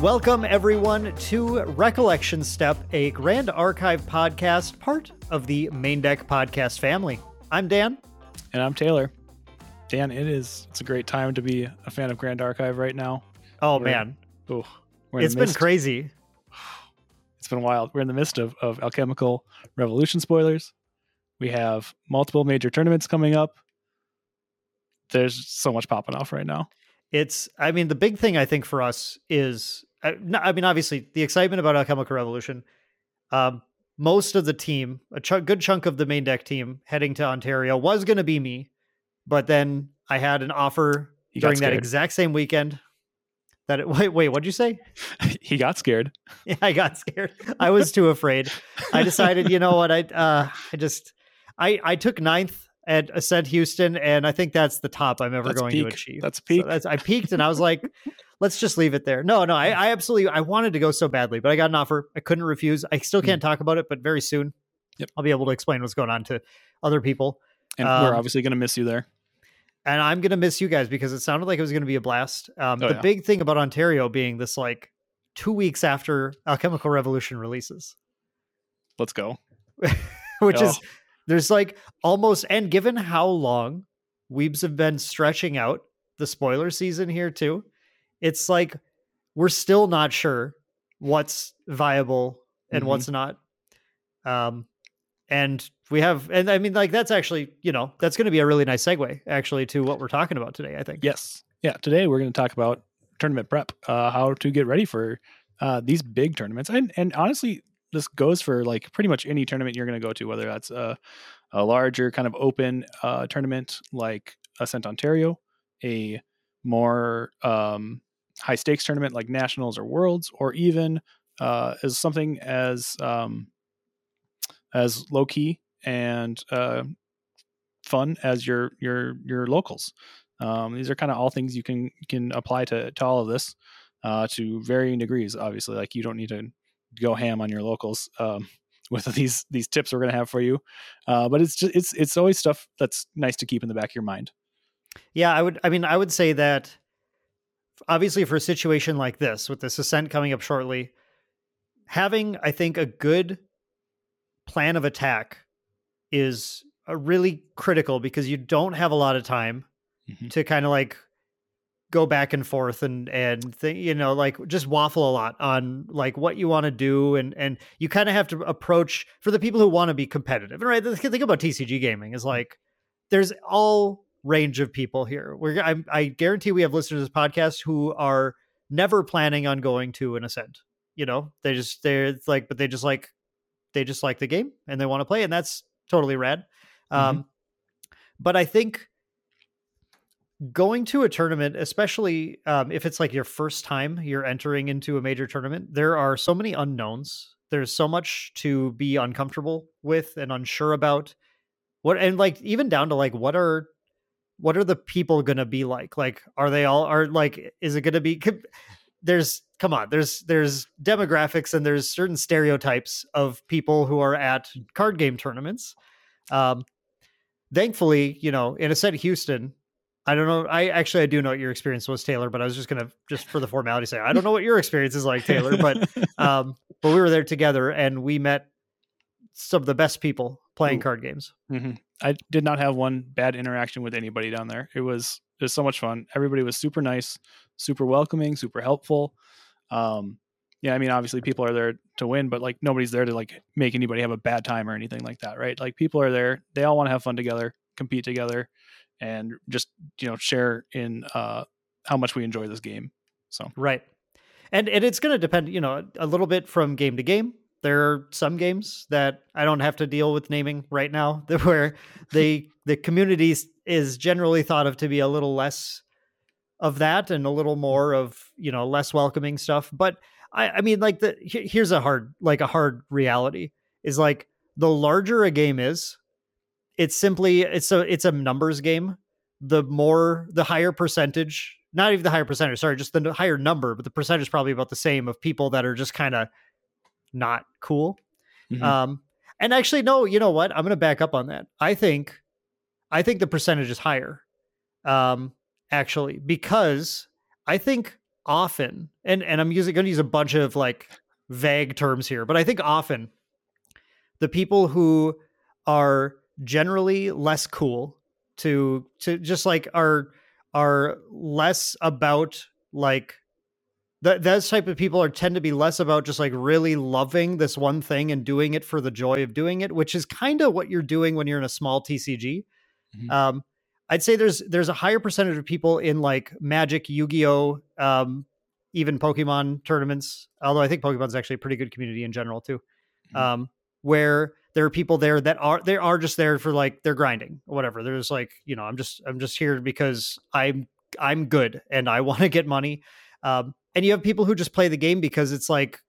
Welcome, everyone, to Recollection Step, a Grand Archive podcast, part of the Maindeck podcast family. I'm Dan. And I'm Taylor. Dan, it is it's a great time to be a fan of Grand Archive right now. Oh we're, man. Oh, it's been crazy. It's been wild. We're in the midst of, of Alchemical Revolution spoilers. We have multiple major tournaments coming up. There's so much popping off right now. It's, I mean, the big thing I think for us is I, I mean, obviously, the excitement about Alchemical Revolution. Um, most of the team, a ch- good chunk of the main deck team heading to Ontario was going to be me, but then I had an offer he during that exact same weekend. That it, wait, wait, what'd you say? he got scared. Yeah, I got scared. I was too afraid. I decided, you know what? I uh, I just I I took ninth at Ascent Houston, and I think that's the top I'm ever that's going peak. to achieve. That's peak. So that's I peaked, and I was like, let's just leave it there. No, no, I, I, absolutely I wanted to go so badly, but I got an offer. I couldn't refuse. I still can't mm. talk about it, but very soon, yep. I'll be able to explain what's going on to other people. And um, we're obviously going to miss you there. And I'm going to miss you guys because it sounded like it was going to be a blast. Um, oh, the yeah. big thing about Ontario being this like two weeks after Alchemical Revolution releases. Let's go. Which oh. is there's like almost and given how long Weebs have been stretching out the spoiler season here too, it's like we're still not sure what's viable and mm-hmm. what's not. Um, and we have, and I mean, like that's actually, you know, that's going to be a really nice segue actually to what we're talking about today. I think. Yes. Yeah. Today we're going to talk about tournament prep, uh, how to get ready for uh, these big tournaments, and and honestly, this goes for like pretty much any tournament you're going to go to, whether that's a, a larger kind of open uh, tournament like Ascent Ontario, a more um, high stakes tournament like nationals or worlds, or even uh, as something as um, as low key and uh, fun as your your your locals. Um, these are kind of all things you can can apply to to all of this uh, to varying degrees. Obviously, like you don't need to go ham on your locals um, with these these tips we're going to have for you. Uh, but it's just it's it's always stuff that's nice to keep in the back of your mind. Yeah, I would. I mean, I would say that obviously for a situation like this with this ascent coming up shortly, having I think a good plan of attack is a really critical because you don't have a lot of time mm-hmm. to kind of like go back and forth and and th- you know like just waffle a lot on like what you want to do and and you kind of have to approach for the people who want to be competitive and right the thing about tcg gaming is like there's all range of people here. We're I, I guarantee we have listeners to this podcast who are never planning on going to an ascent. You know, they just they're like, but they just like they just like the game and they want to play, and that's totally rad. Mm-hmm. Um, but I think going to a tournament, especially um, if it's like your first time you're entering into a major tournament, there are so many unknowns. There's so much to be uncomfortable with and unsure about. What and like even down to like what are what are the people going to be like? Like, are they all are like? Is it going to be? There's come on. There's there's demographics and there's certain stereotypes of people who are at card game tournaments. Um, thankfully, you know, in Ascent Houston, I don't know. I actually I do know what your experience was, Taylor. But I was just gonna just for the formality say I don't know what your experience is like, Taylor. But um, but we were there together and we met some of the best people playing Ooh. card games. Mm-hmm. I did not have one bad interaction with anybody down there. It was it was so much fun. Everybody was super nice, super welcoming, super helpful. Um, yeah, I mean, obviously people are there to win, but like nobody's there to like make anybody have a bad time or anything like that, right? Like people are there, they all want to have fun together, compete together, and just you know share in uh, how much we enjoy this game. So right, and and it's going to depend, you know, a little bit from game to game there are some games that I don't have to deal with naming right now, where the the community is generally thought of to be a little less of that and a little more of you know less welcoming stuff. But I, I mean, like the here's a hard like a hard reality is like the larger a game is, it's simply it's a it's a numbers game. the more the higher percentage, not even the higher percentage, sorry, just the higher number, but the percentage is probably about the same of people that are just kind of not cool. Mhm. Um, and actually, no, you know what? I'm going to back up on that. I think, I think the percentage is higher. Um, actually, because I think often, and and I'm using going to use a bunch of like vague terms here, but I think often the people who are generally less cool to to just like are are less about like that those type of people are tend to be less about just like really loving this one thing and doing it for the joy of doing it, which is kind of what you're doing when you're in a small TCG. Mhm. Um, I'd say there's there's a higher percentage of people in like Magic, Yu-Gi-Oh, um, even Pokemon tournaments. Although I think Pokemon's actually a pretty good community in general too. Mhm. Um, where there are people there that are they are just there for like they're grinding or whatever. There's like you know I'm just I'm just here because I'm I'm good and I want to get money. Um, and you have people who just play the game because it's like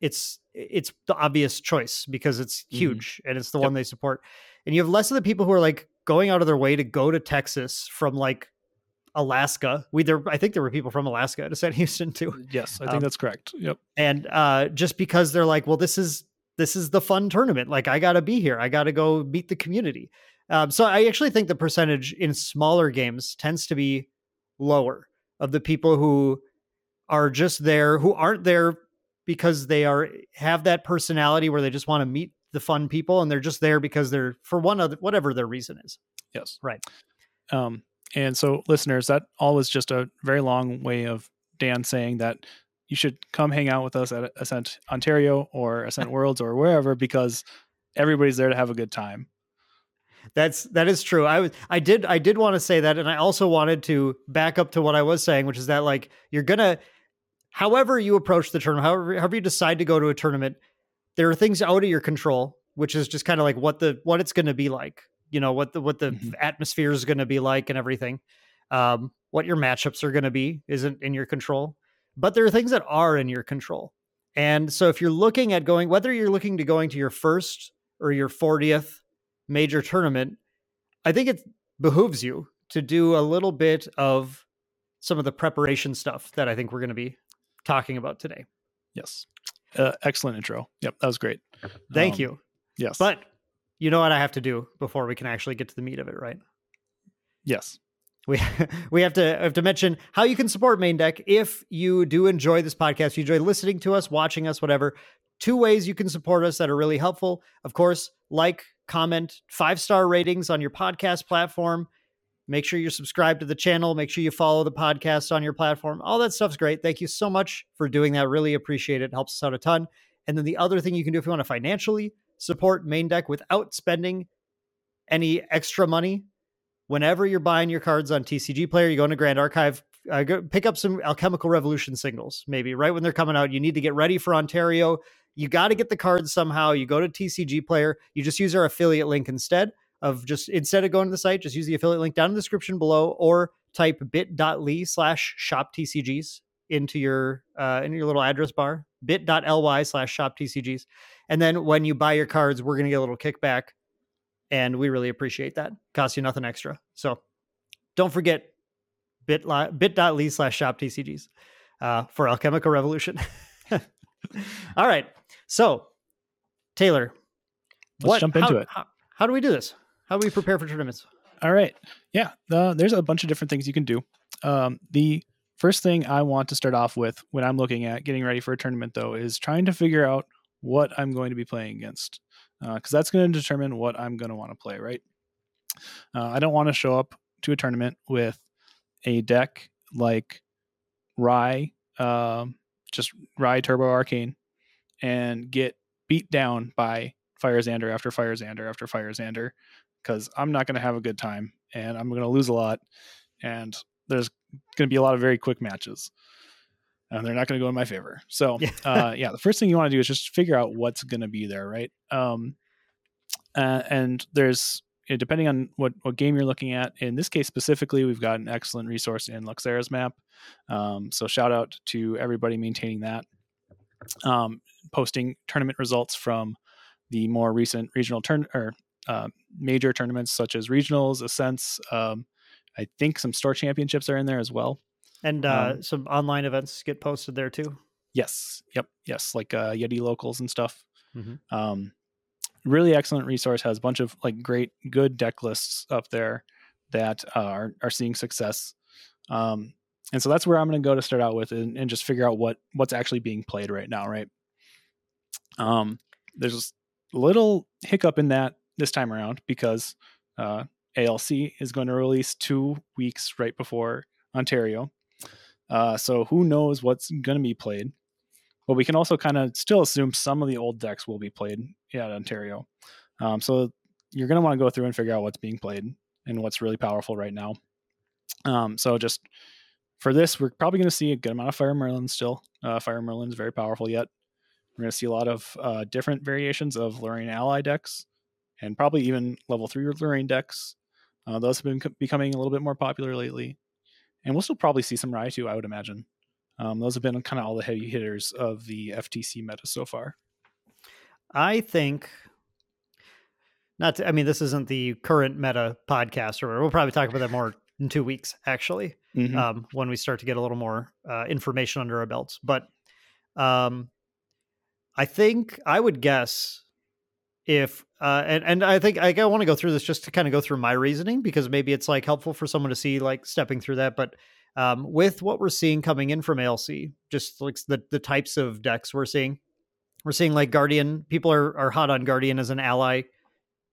it's it's the obvious choice because it's Mhm. huge and it's the Yep. one they support. And you have less of the people who are like going out of their way to go to Texas from like Alaska. We there I think there were people from Alaska to San Houston too Yes, I think Um, that's correct. Yep. and uh just because they're like well this is this is the fun tournament like i gotta be here i gotta go meet the community um, so i actually think the percentage in smaller games tends to be lower of the people who are just there who aren't there because they are have that personality where they just want to meet the fun people and they're just there because they're for one other whatever their reason is Yes. Right. Um, and so, listeners, that all was just a very long way of Dan saying that you should come hang out with us at Ascent Ontario or Ascent Worlds or wherever because everybody's there to have a good time. That's that is true. I was I did I did want to say that, and I also wanted to back up to what I was saying, which is that like you're gonna, however you approach the tournament, however however you decide to go to a tournament, there are things out of your control, which is just kind of like what the what it's going to be like, you know, what the what the Mhm. atmosphere is going to be like, and everything. Um, what your matchups are going to be isn't in your control, but there are things that are in your control. And so if you're looking at going, whether you're looking to going to your first or your 40th major tournament, I think it behooves you to do a little bit of some of the preparation stuff that I think we're going to be talking about today. Yes. Uh, excellent intro. Yep. That was great. Thank Um, you. Yes. But you know what I have to do before we can actually get to the meat of it, right? yes. we we have to have to mention how you can support main deck if you do enjoy this podcast you enjoy listening to us watching us whatever two ways you can support us that are really helpful of course like comment five star ratings on your podcast platform. Make sure you're subscribed to the channel. Make sure you follow the podcast on your platform. All that stuff's great. Thank you so much for doing that. Really appreciate it. Helps us out a ton. And then the other thing you can do if you want to financially support main deck without spending any extra money whenever you're buying your cards on TCG Player, you go into Grand Archive, uh, go pick up some Alchemical Revolution singles, maybe right when they're coming out. You need to get ready for Ontario. You got to get the cards somehow. You go to TCG Player. You just use our affiliate link instead of just instead of going to the site, just use the affiliate link down in the description below, or type bit.ly slash shop TCGs into your uh, in your little address bar, bit.ly slash shop TCGs, and then when you buy your cards, we're gonna get a little kickback and we really appreciate that. Costs you nothing extra. So don't forget bit.ly bit.ly slash shop TCGs uh, for Alchemical Revolution. All right. So, Taylor, Let's jump into how, it. How, how do we do this? How do we prepare for tournaments? All right. Yeah. Uh, there's a bunch of different things you can do. Um, the first thing I want to start off with when I'm looking at getting ready for a tournament, though, is trying to figure out what I'm going to be playing against. Because that's going to determine what I'm going to want to play, right? Uh, I don't want to show up to a tournament with a deck like Rai, um, just Rai Turbo Arcane, and get beat down by Fire Zander after Fire Zander after Fire Zander because I'm not going to have a good time and I'm going to lose a lot. And there's going to be a lot of very quick matches. And they're not going to go in my favor. So, Yeah. uh, yeah, the first thing you want to do is just figure out what's going to be there, right? Um, uh, and there's, depending on what, what game you're looking at, in this case specifically, we've got an excellent resource in Luxera's map. Um, so, shout out to everybody maintaining that, um, posting tournament results from the more recent regional turn or uh, major tournaments such as regionals, ascents, um, I think some store championships are in there as well. And uh, Um, some online events get posted there too. Yes. Yep. Yes. Like uh, Yeti locals and stuff. Mhm. Um, really excellent resource. Has a bunch of like great, good deck lists up there that uh, are are seeing success. Um, and so that's where I'm going to go to start out with and, and just figure out what what's actually being played right now. Right. Um, there's a little hiccup in that this time around because uh, ALC is going to release two weeks right before Ontario. Uh, so who knows what's going to be played? But we can also kind of still assume some of the old decks will be played at Ontario. Um, so you're going to want to go through and figure out what's being played and what's really powerful right now. Um, so just for this, we're probably going to see a good amount of Fire Merlin still. Uh, Fire Merlin is very powerful yet. We're going to see a lot of uh, different variations of Lorraine ally decks and probably even level three Lorraine decks. Uh, those have been co- becoming a little bit more popular lately. And we'll still probably see some Raichu, I would imagine. Um, those have been kind of all the heavy hitters of the FTC meta so far. I think not. To, I mean, this isn't the current meta podcast, or we'll probably talk about that more in two weeks, actually, Mhm. um, when we start to get a little more uh, information under our belts. But um, I think I would guess if, uh, and and I think I want to go through this just to kind of go through my reasoning because maybe it's like helpful for someone to see like stepping through that, but. Um, with what we're seeing coming in from ALC, just like the the types of decks we're seeing, we're seeing like Guardian. People are are hot on Guardian as an ally,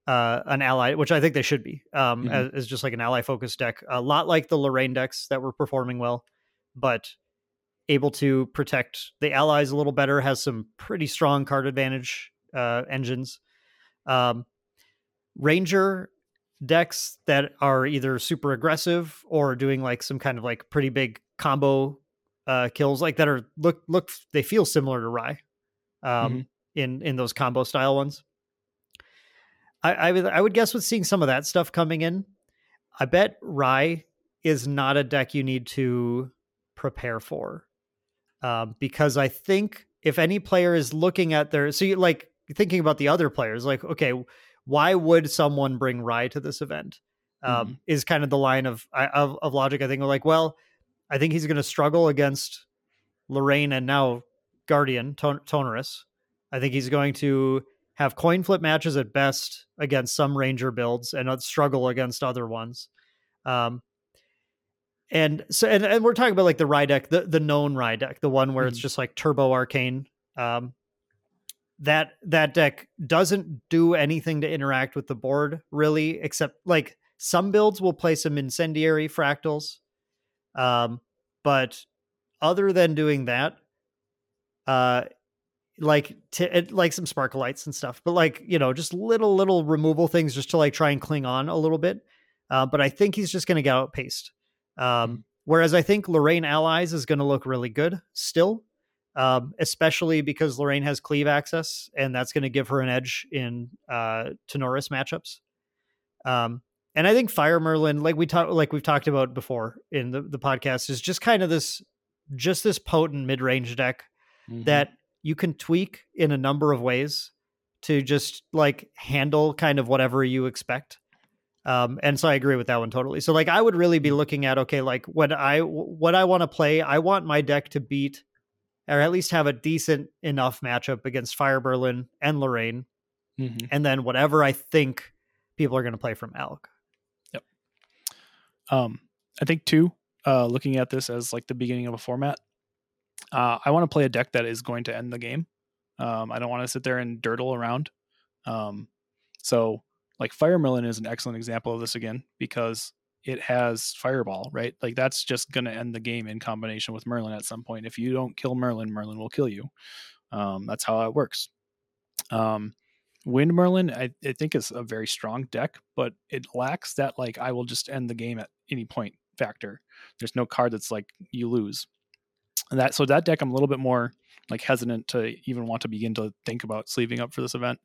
uh, an ally, which I think they should be, um, Mhm. as, as just like an ally focused deck. A lot like the Lorraine decks that were performing well, but able to protect the allies a little better. Has some pretty strong card advantage uh, engines. Um, Ranger decks that are either super aggressive or doing like some kind of like pretty big combo uh kills like that are look look they feel similar to Rai um in in those combo style ones. I I would I would guess with seeing some of that stuff coming in, I bet Rai is not a deck you need to prepare for. Um, because I think if any player is looking at their so you like thinking about the other players, like, okay, why would someone bring Rai to this event? Um, Is kind of the line of of, of logic. I think we're like, well, I think he's going to struggle against Lorraine and now Guardian Ton- Tonoris. I think he's going to have coin flip matches at best against some Ranger builds and struggle against other ones. Um, and so, and, and we're talking about like the Rai deck, the, the known Rai deck, the one where it's Mhm. just like Turbo Arcane. Um, that that deck doesn't do anything to interact with the board really, except like some builds will play some incendiary fractals. Um, but other than doing that, uh, like to it, like some sparkle lights and stuff, but like you know, just little little removal things just to like try and cling on a little bit. Uh, but I think he's just going to get outpaced. Um, whereas I think Lorraine Allies is going to look really good still, um, especially because Lorraine has cleave access, and that's going to give her an edge in uh, Tonoris matchups. Um, and I think Fire Merlin, like we talked, like we've talked about before in the, the podcast, is just kind of this, just this potent mid range deck Mhm. that you can tweak in a number of ways to just like handle kind of whatever you expect. Um, and so I agree with that one totally. So like I would really be looking at okay, like what I what I want to play, I want my deck to beat or at least have a decent enough matchup against Fire Merlin and Lorraine, Mhm. and then whatever I think people are going to play from ALC. Yep. Um, I think too, uh, looking at this as like the beginning of a format, uh, I want to play a deck that is going to end the game. Um, I don't want to sit there and dirtle around. Um, so like Fire Merlin is an excellent example of this again because it has Fireball, right? Like that's just going to end the game in combination with Merlin at some point. If you don't kill Merlin, Merlin will kill you. Um, that's how it works. Um, Wind Merlin, I, I think is a very strong deck, but it lacks that like I will just end the game at any point factor. There's no card that's like you lose. And that so that deck I'm a little bit more like hesitant to even want to begin to think about sleeving up for this event.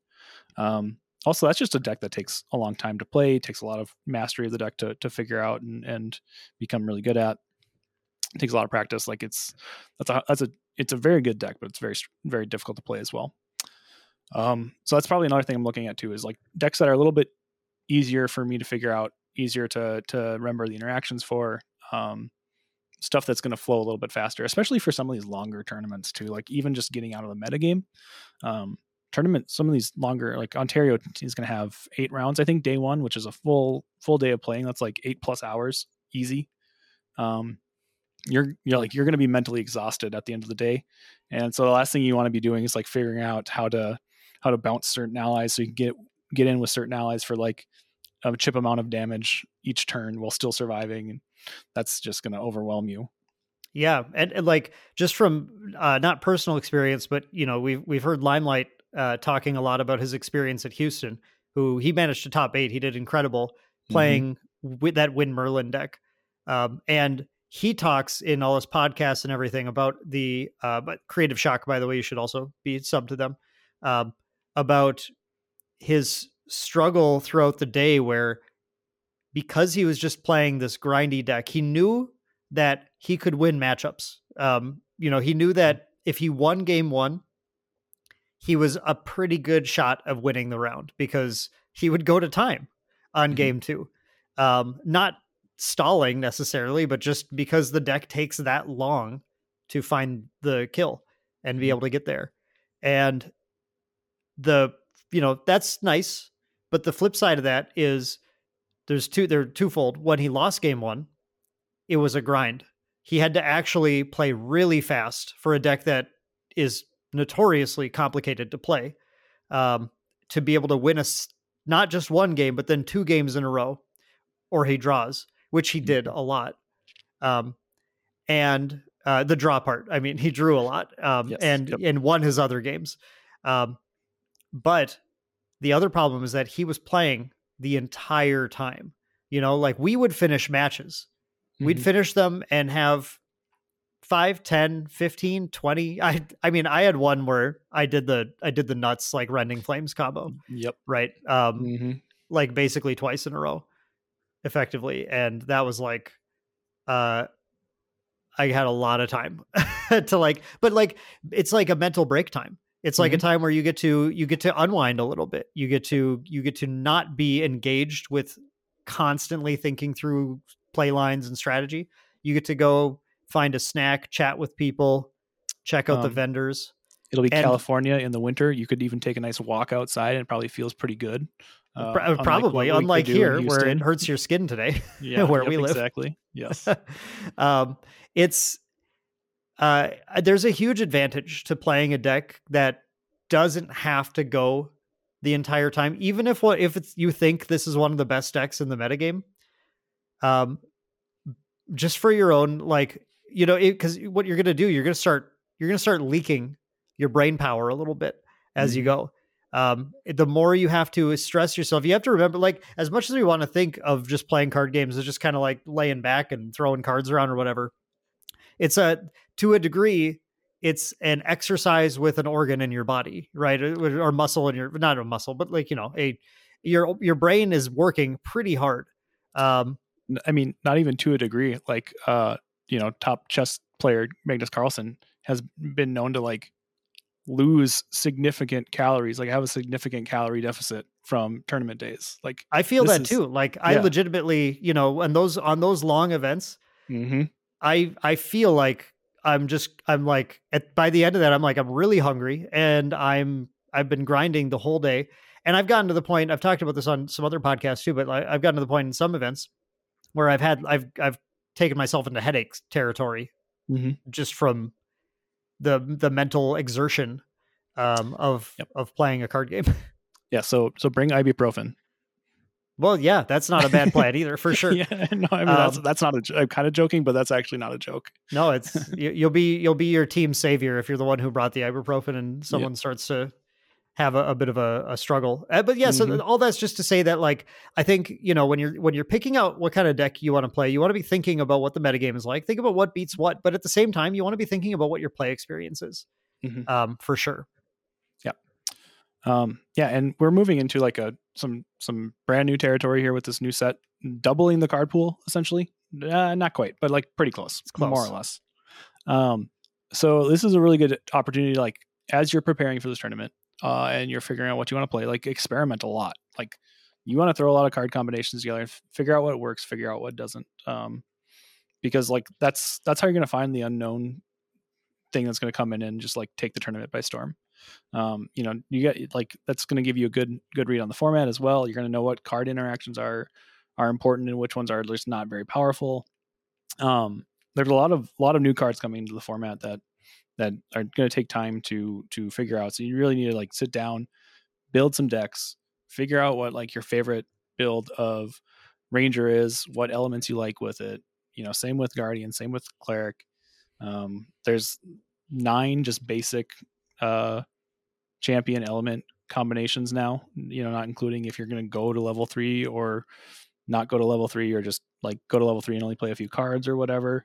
Um, also, that's just a deck that takes a long time to play, takes a lot of mastery of the deck to to figure out and and become really good at. It takes a lot of practice. Like it's that's a that's a it's a very good deck, but it's very very difficult to play as well. Um, so that's probably another thing I'm looking at too is like decks that are a little bit easier for me to figure out easier to to remember the interactions for. Um, stuff that's going to flow a little bit faster, especially for some of these longer tournaments too. Like even just getting out of the metagame. Um, tournament, some of these longer, like Ontario is going to have eight rounds. I think day one, which is a full full day of playing. That's like eight plus hours, easy. Um, you're you're like you're going to be mentally exhausted at the end of the day, and so the last thing you want to be doing is like figuring out how to how to bounce certain allies so you can get get in with certain allies for like a chip amount of damage each turn while still surviving, and that's just going to overwhelm you. Yeah, and, and, like just from uh, not personal experience, but you know we've we've heard Limelight uh, talking a lot about his experience at Houston, who he managed to top eight. He did incredible mm-hmm. playing mm-hmm. with that Wind Merlin deck, um, and he talks in all his podcasts and everything about the uh, but Creative Shock. By the way, you should also be sub to them um, about his struggle throughout the day, where because he was just playing this grindy deck, he knew that he could win matchups. Um, you know, he knew that if he won game one, he was a pretty good shot of winning the round because he would go to time on mm-hmm. game two. Um, not stalling necessarily, but just because the deck takes that long to find the kill and be mm-hmm. able to get there. And the, you know, that's nice. But the flip side of that is there's two, they're twofold. When he lost game one, it was a grind. He had to actually play really fast for a deck that is notoriously complicated to play um, to be able to win a not just one game, but then two games in a row, or he draws, which he did mm-hmm. a lot. Um, and uh, the draw part, I mean, he drew a lot um, yes. and yep. and won his other games. Um, but the other problem is that he was playing the entire time. You know, like we would finish matches, mm-hmm. we'd finish them and have 5 10 15 20 i i mean i had one where i did the i did the nuts like rending flames combo yep. right? Um mm-hmm. like basically twice in a row effectively and that was like uh i had a lot of time to like but like it's like a mental break time. It's like mm-hmm. a time where you get to you get to unwind a little bit. You get to you get to not be engaged with constantly thinking through play lines and strategy. You get to go find a snack, chat with people, check out um, the vendors. It'll be and, California in the winter. You could even take a nice walk outside, and it probably feels pretty good. Uh, probably, unlike, unlike here where it hurts your skin today. Yeah, where yep, we live. Exactly. Yes. um, it's uh, there's a huge advantage to playing a deck that doesn't have to go the entire time, even if what if it's you think this is one of the best decks in the metagame. Um, just for your own like you know, because what you're going to do, you're going to start, you're going to start leaking your brain power a little bit as mm-hmm. you go. Um, the more you have to stress yourself, you have to remember, like, as much as we want to think of just playing card games as just kind of like laying back and throwing cards around or whatever, it's a to a degree, it's an exercise with an organ in your body, right, or, or muscle in your not a muscle, but like you know, a your your brain is working pretty hard. Um, I mean, not even to a degree. Like, uh, you know top chess player Magnus Carlsen has been known to like lose significant calories, like have a significant calorie deficit from tournament days. Like I feel that is, too. Like I yeah. legitimately, you know, on those on those long events, mm-hmm. I I feel like I'm just I'm like at by the end of that, I'm like I'm really hungry and I'm I've been grinding the whole day. And I've gotten to the point, I've talked about this on some other podcasts too, but I've gotten to the point in some events where I've had I've I've taken myself into headache territory mm-hmm. just from the the mental exertion um, of yep. of playing a card game. Yeah, so so bring ibuprofen. Well, yeah, that's not a bad plan either, for sure. yeah, no, I mean um, that's that's not a. I'm kind of joking, but that's actually not a joke. No, it's you, will be you'll be your team savior if you're the one who brought the ibuprofen and someone yep. starts to have a, a bit of a, a struggle. Uh, but yeah, mm-hmm. so all that's just to say that like I think you know when you're when you're picking out what kind of deck you want to play, you want to be thinking about what the metagame is like. Think about what beats what, but at the same time, you want to be thinking about what your play experience is, mm-hmm. um, for sure. Yeah, um, yeah, and we're moving into like a some some brand new territory here with this new set, doubling the card pool essentially. Uh, not quite, but like pretty close, close. more or less. Um, so this is a really good opportunity, like as you're preparing for this tournament, uh, and you're figuring out what you want to play, like experiment a lot. Like you want to throw a lot of card combinations together and f- figure out what works, figure out what doesn't. Um, because like that's that's how you're to find the unknown thing that's to come in and just like take the tournament by storm. Um, you know, you get like that's to give you a good good read on the format as well. You're to know what card interactions are are important and which ones are just not very powerful. Um, there's a lot of lot of new cards coming into the format that that are going to take time to to figure out. So you really need to like sit down, build some decks, figure out what like your favorite build of ranger is, what elements you like with it. You know, same with guardian, same with cleric. Um, there's nine just basic uh, champion element combinations now. You know, not including if you're going to go to level three or not go to level three or just like go to level three and only play a few cards or whatever.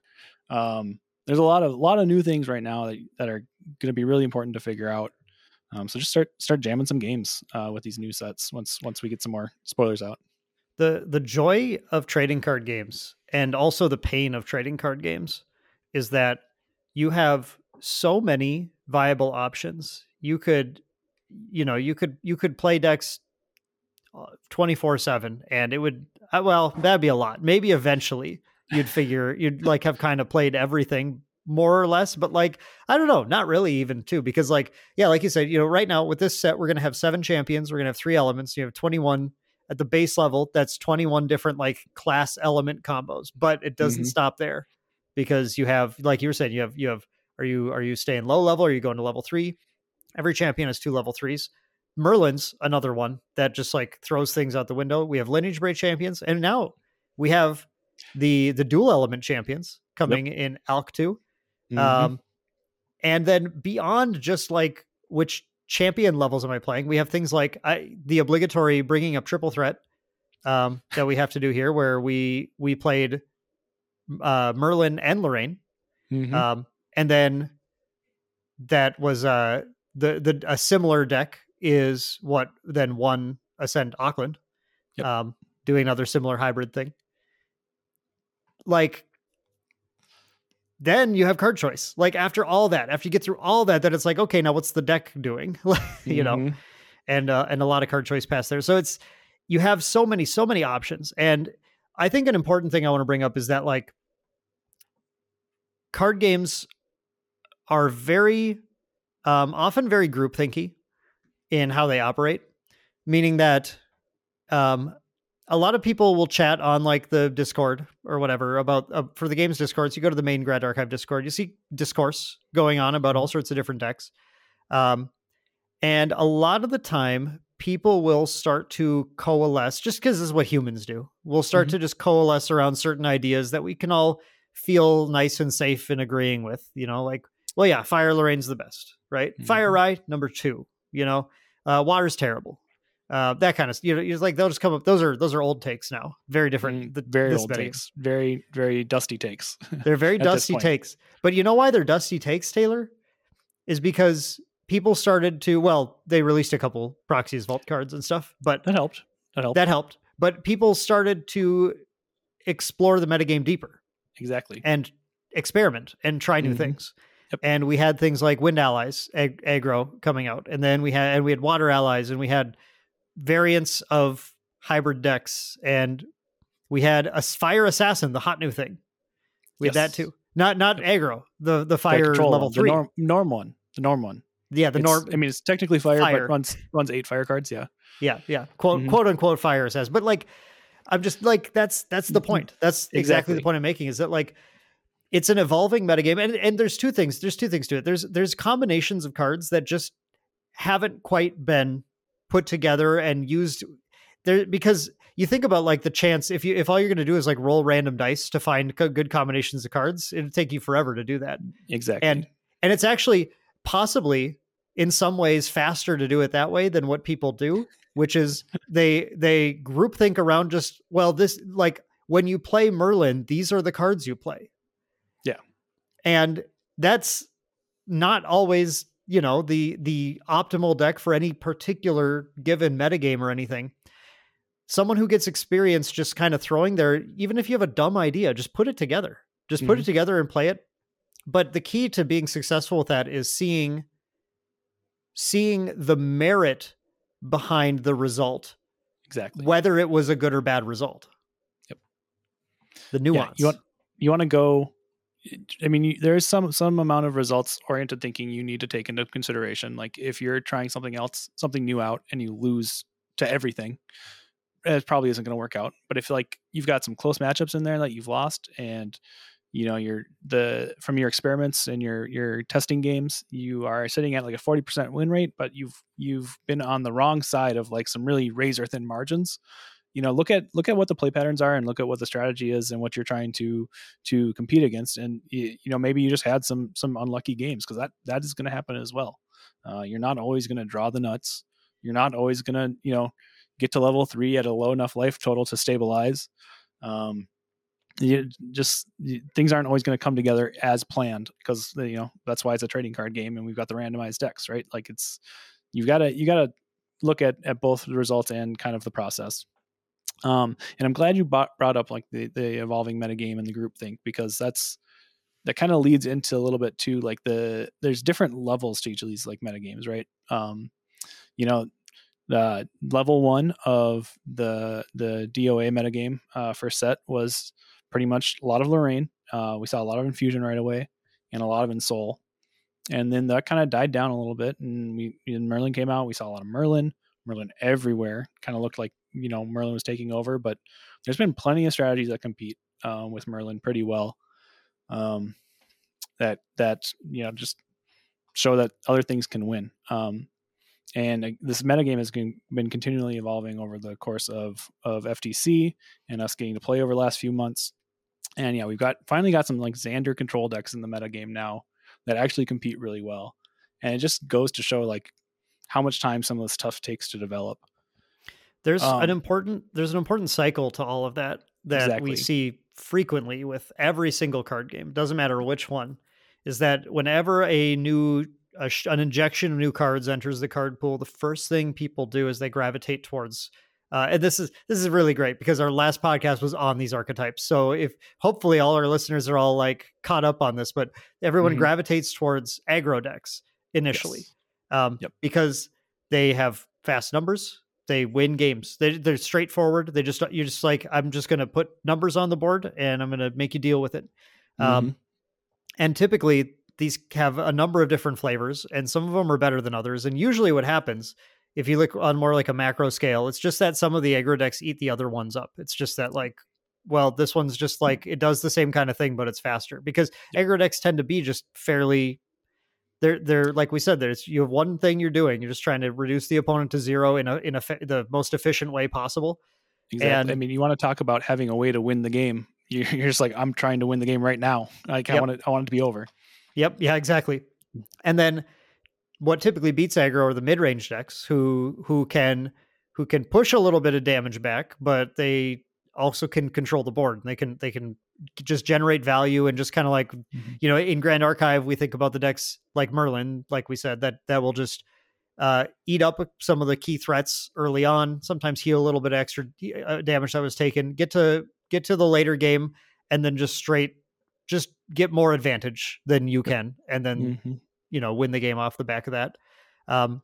Um, there's a lot of a lot of new things right now that, that are going to be really important to figure out. Um, so just start start jamming some games uh, with these new sets once once we get some more spoilers out. The the joy of trading card games and also the pain of trading card games is that you have so many viable options. You could you know, you could you could play decks 24/7 and it would uh, well, that'd be a lot. Maybe eventually you'd figure you'd like have kind of played everything more or less but like i don't know not really even too because like yeah like you said you know right now with this set we're going to have seven champions we're going to have three elements you have 21 at the base level that's 21 different like class element combos but it doesn't Mhm. stop there because you have like you were saying you have you have are you are you staying low level or are you going to level three? Every champion has two level threes. Merlin's another one that just like throws things out the window. We have lineage break champions and now we have the the dual element champions coming in alc 2 Mhm. um, and then beyond just like which champion levels am I playing, we have things like I, the obligatory bringing up triple threat um, that we have to do here, where we we played uh, Merlin and Lorraine, Mhm. um, and then that was uh, the the a similar deck is what then one Ascent Auckland, Yep. um, doing another similar hybrid thing. Like then you have card choice. Like after all that, after you get through all that, then it's like, okay, now what's the deck doing? you know, Mhm. and uh, and a lot of card choice pass there. So it's you have so many so many options, and I think an important thing I want to bring up is that like card games are very um, often very group thinky in how they operate, meaning that um, a lot of people will chat on like the Discord or whatever about uh, for the games discords. You go to the main Grand Archive Discord, you see discourse going on about all sorts of different decks. Um, and a lot of the time, people will start to coalesce just because this is what humans do. We'll start Mhm. to just coalesce around certain ideas that we can all feel nice and safe in agreeing with. You know, like, well, yeah, Fire Lorraine's the best, right? Fire Mhm. Ride, number two. You know, uh, Water's terrible. Uh, that kind of you know, it's like they'll just come up. Those are those are old takes now. Very different. Mm, the- very old many. takes, very very dusty takes. They're very dusty takes. But you know why they're dusty takes, Taylor? Is because people started to well, they released a couple proxies vault cards and stuff, but that helped. That helped. that helped. But people started to explore the metagame deeper exactly. and experiment and try new Mhm. things. Yep. And we had things like wind allies, ag- aggro coming out, and then we had and we had water allies, and we had variants of hybrid decks, and we had a fire assassin, the hot new thing. We had that too. Not not aggro, the the fire control level three. the norm, norm one, the norm one. yeah, the It's- norm. I mean, it's technically fire, Fire. but runs runs eight fire cards. Yeah. Yeah, yeah. Quote Mhm. quote unquote fire says. But like I'm just like that's that's the Mhm. point. That's exactly, Exactly. the point I'm making is that like it's an evolving metagame and and there's two things. There's two things to it. There's there's combinations of cards that just haven't quite been put together and used there because you think about like the chance if you if all you're going to do is like roll random dice to find co- good combinations of cards, it'd take you forever to do that Exactly. and and it's actually possibly in some ways faster to do it that way than what people do which is they they group think around just well this like when you play merlin these are the cards you play Yeah. and that's not always you know the the optimal deck for any particular given metagame or anything someone who gets experience just kind of throwing their even if you have a dumb idea just put it together just put Mhm. it together and play it but the key to being successful with that is seeing seeing the merit behind the result exactly. whether it was a good or bad result. Yep. The Yeah, nuance. you want you want to go. I mean, there is some some amount of results oriented thinking you need to take into consideration. Like if you're trying something else, something new out, and you lose to everything, eh, it probably isn't going to work out. But if like you've got some close matchups in there that you've lost, and you know you're the from your experiments and your your testing games, you are sitting at like a forty percent win rate, but you've you've been on the wrong side of like some really razor thin margins. You know, look at look at what the play patterns are, and look at what the strategy is, and what you're trying to to compete against. And you, know, maybe you just had some some unlucky games because that that is going to happen as well. Uh, you're not always going to draw the nuts. You're not always going to you know get to level three at a low enough life total to stabilize. Um, you just you, things aren't always going to come together as planned because you know that's why it's a trading card game and we've got the randomized decks, right? Like it's you've got to you got to look at at both the results and kind of the process. Um, and I'm glad you brought, up like the the evolving metagame and the group think because that's that kind of leads into a little bit too like the there's different levels to each of these like metagames, right? Um, you know, the level one of the the DOA metagame uh, first set was pretty much a lot of Lorraine. Uh, we saw a lot of infusion right away and a lot of Ensoul. And then that kind of died down a little bit. And we and Merlin came out. We saw a lot of Merlin, Merlin everywhere. Kind of looked like, you know, Merlin was taking over. But there's been plenty of strategies that compete uh, with Merlin pretty well. Um, that that you know just show that other things can win. Um, and uh, this metagame has been, been continually evolving over the course of of FTC and us getting to play over the last few months. And yeah, we've got finally got some like Zander control decks in the metagame now that actually compete really well. And it just goes to show like how much time some of this stuff takes to develop. There's Um, an important there's an important cycle to all of that that Exactly. we see frequently with every single card game. Doesn't matter which one. Is that whenever a new a an injection of new cards enters the card pool, the first thing people do is they gravitate towards. Uh, and this is this is really great because our last podcast was on these archetypes. So if hopefully all our listeners are all like caught up on this, but everyone Mhm. gravitates towards aggro decks initially Yes. um, Yep. because they have fast numbers. They win games. They, they're straightforward. They just you're just like I'm just going to put numbers on the board and I'm going to make you deal with it. Um, and typically these have a number of different flavors, and some of them are better than others. And usually, what happens if you look on more like a macro scale, it's just that some of the aggro decks eat the other ones up. It's just that like. Well, this one's just like it does the same kind of thing, but it's faster because aggro decks tend to be just fairly they're they're like we said there's you have one thing you're doing you're just trying to reduce the opponent to zero in a in a the most efficient way possible Exactly. and I mean, you want to talk about having a way to win the game. You're, you're just like, I'm trying to win the game right now. Like I want it, I want it to be over. yep yeah exactly and then what typically beats aggro are the mid-range decks who who can who can push a little bit of damage back but they also can control the board they can they can just generate value and just kind of like you know in grand archive we think about the decks like merlin like we said that that will just uh, eat up some of the key threats early on sometimes heal a little bit extra uh, damage that was taken get to get to the later game and then just straight just get more advantage than you can and then Mhm. you know win the game off the back of that. Um,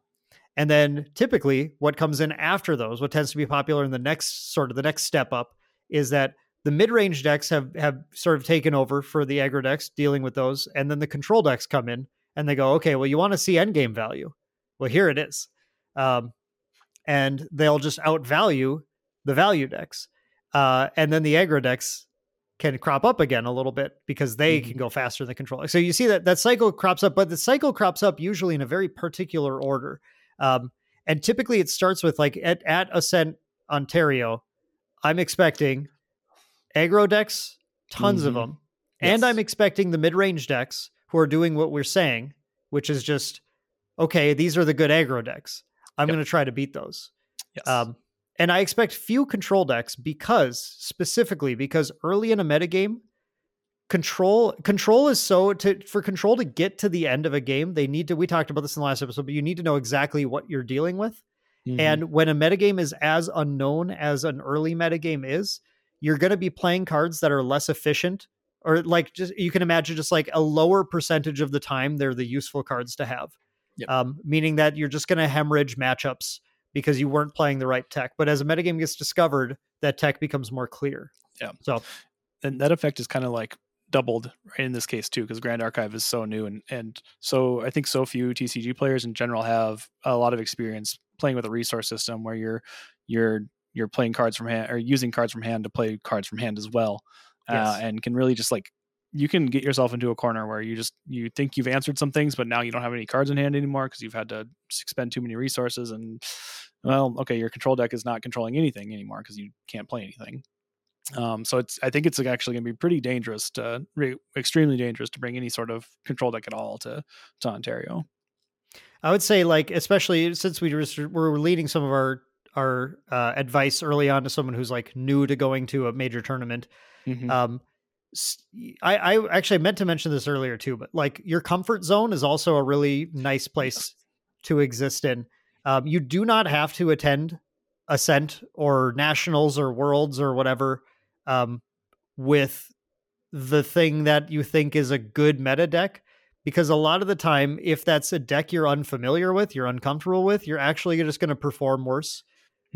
and then typically what comes in after those what tends to be popular in the next sort of the next step up is that the mid-range decks have have sort of taken over for the aggro decks dealing with those and then the control decks come in and they go okay well you want to see end game value well here it is um, and they'll just outvalue the value decks uh, and then the aggro decks can crop up again a little bit because they Mhm. can go faster than the control. So you see that that cycle crops up, but the cycle crops up usually in a very particular order. Um, and typically it starts with like at, at Ascent Ontario, I'm expecting aggro decks, tons of Mhm. them. And I'm expecting the mid-range decks who are doing what we're saying, which is just, okay, these are the good aggro decks. I'm Yep. going to try to beat those. Yes. Um, and I expect few control decks because specifically because early in a metagame, control control is so to for control to get to the end of a game, they need to we talked about this in the last episode, but you need to know exactly what you're dealing with. Mhm. And when a metagame is as unknown as an early metagame is, you're going to be playing cards that are less efficient or like just you can imagine just like a lower percentage of the time they're the useful cards to have. Yep. Um, meaning that you're just going to hemorrhage matchups because you weren't playing the right tech. But as a metagame gets discovered, that tech becomes more clear. Yeah. So and that effect is kind of like doubled right in this case too because grand archive is so new and and so i think so few tcg players in general have a lot of experience playing with a resource system where you're you're you're playing cards from hand or using cards from hand to play cards from hand as well Yes. uh, and can really just like you can get yourself into a corner where you just you think you've answered some things but now you don't have any cards in hand anymore because you've had to expend too many resources and well okay your control deck is not controlling anything anymore because you can't play anything um, so it's I think it's actually going to be pretty dangerous to re- extremely dangerous to bring any sort of control deck at all to to Ontario. I would say, like, especially since we just we're leading some of our our uh, advice early on to someone who's like new to going to a major tournament. Mhm. Um, I, I actually meant to mention this earlier too, but like your comfort zone is also a really nice place to exist in. Um, you do not have to attend Ascent or Nationals or Worlds or whatever um, with the thing that you think is a good meta deck. Because a lot of the time, if that's a deck you're unfamiliar with, you're uncomfortable with, you're actually just going to perform worse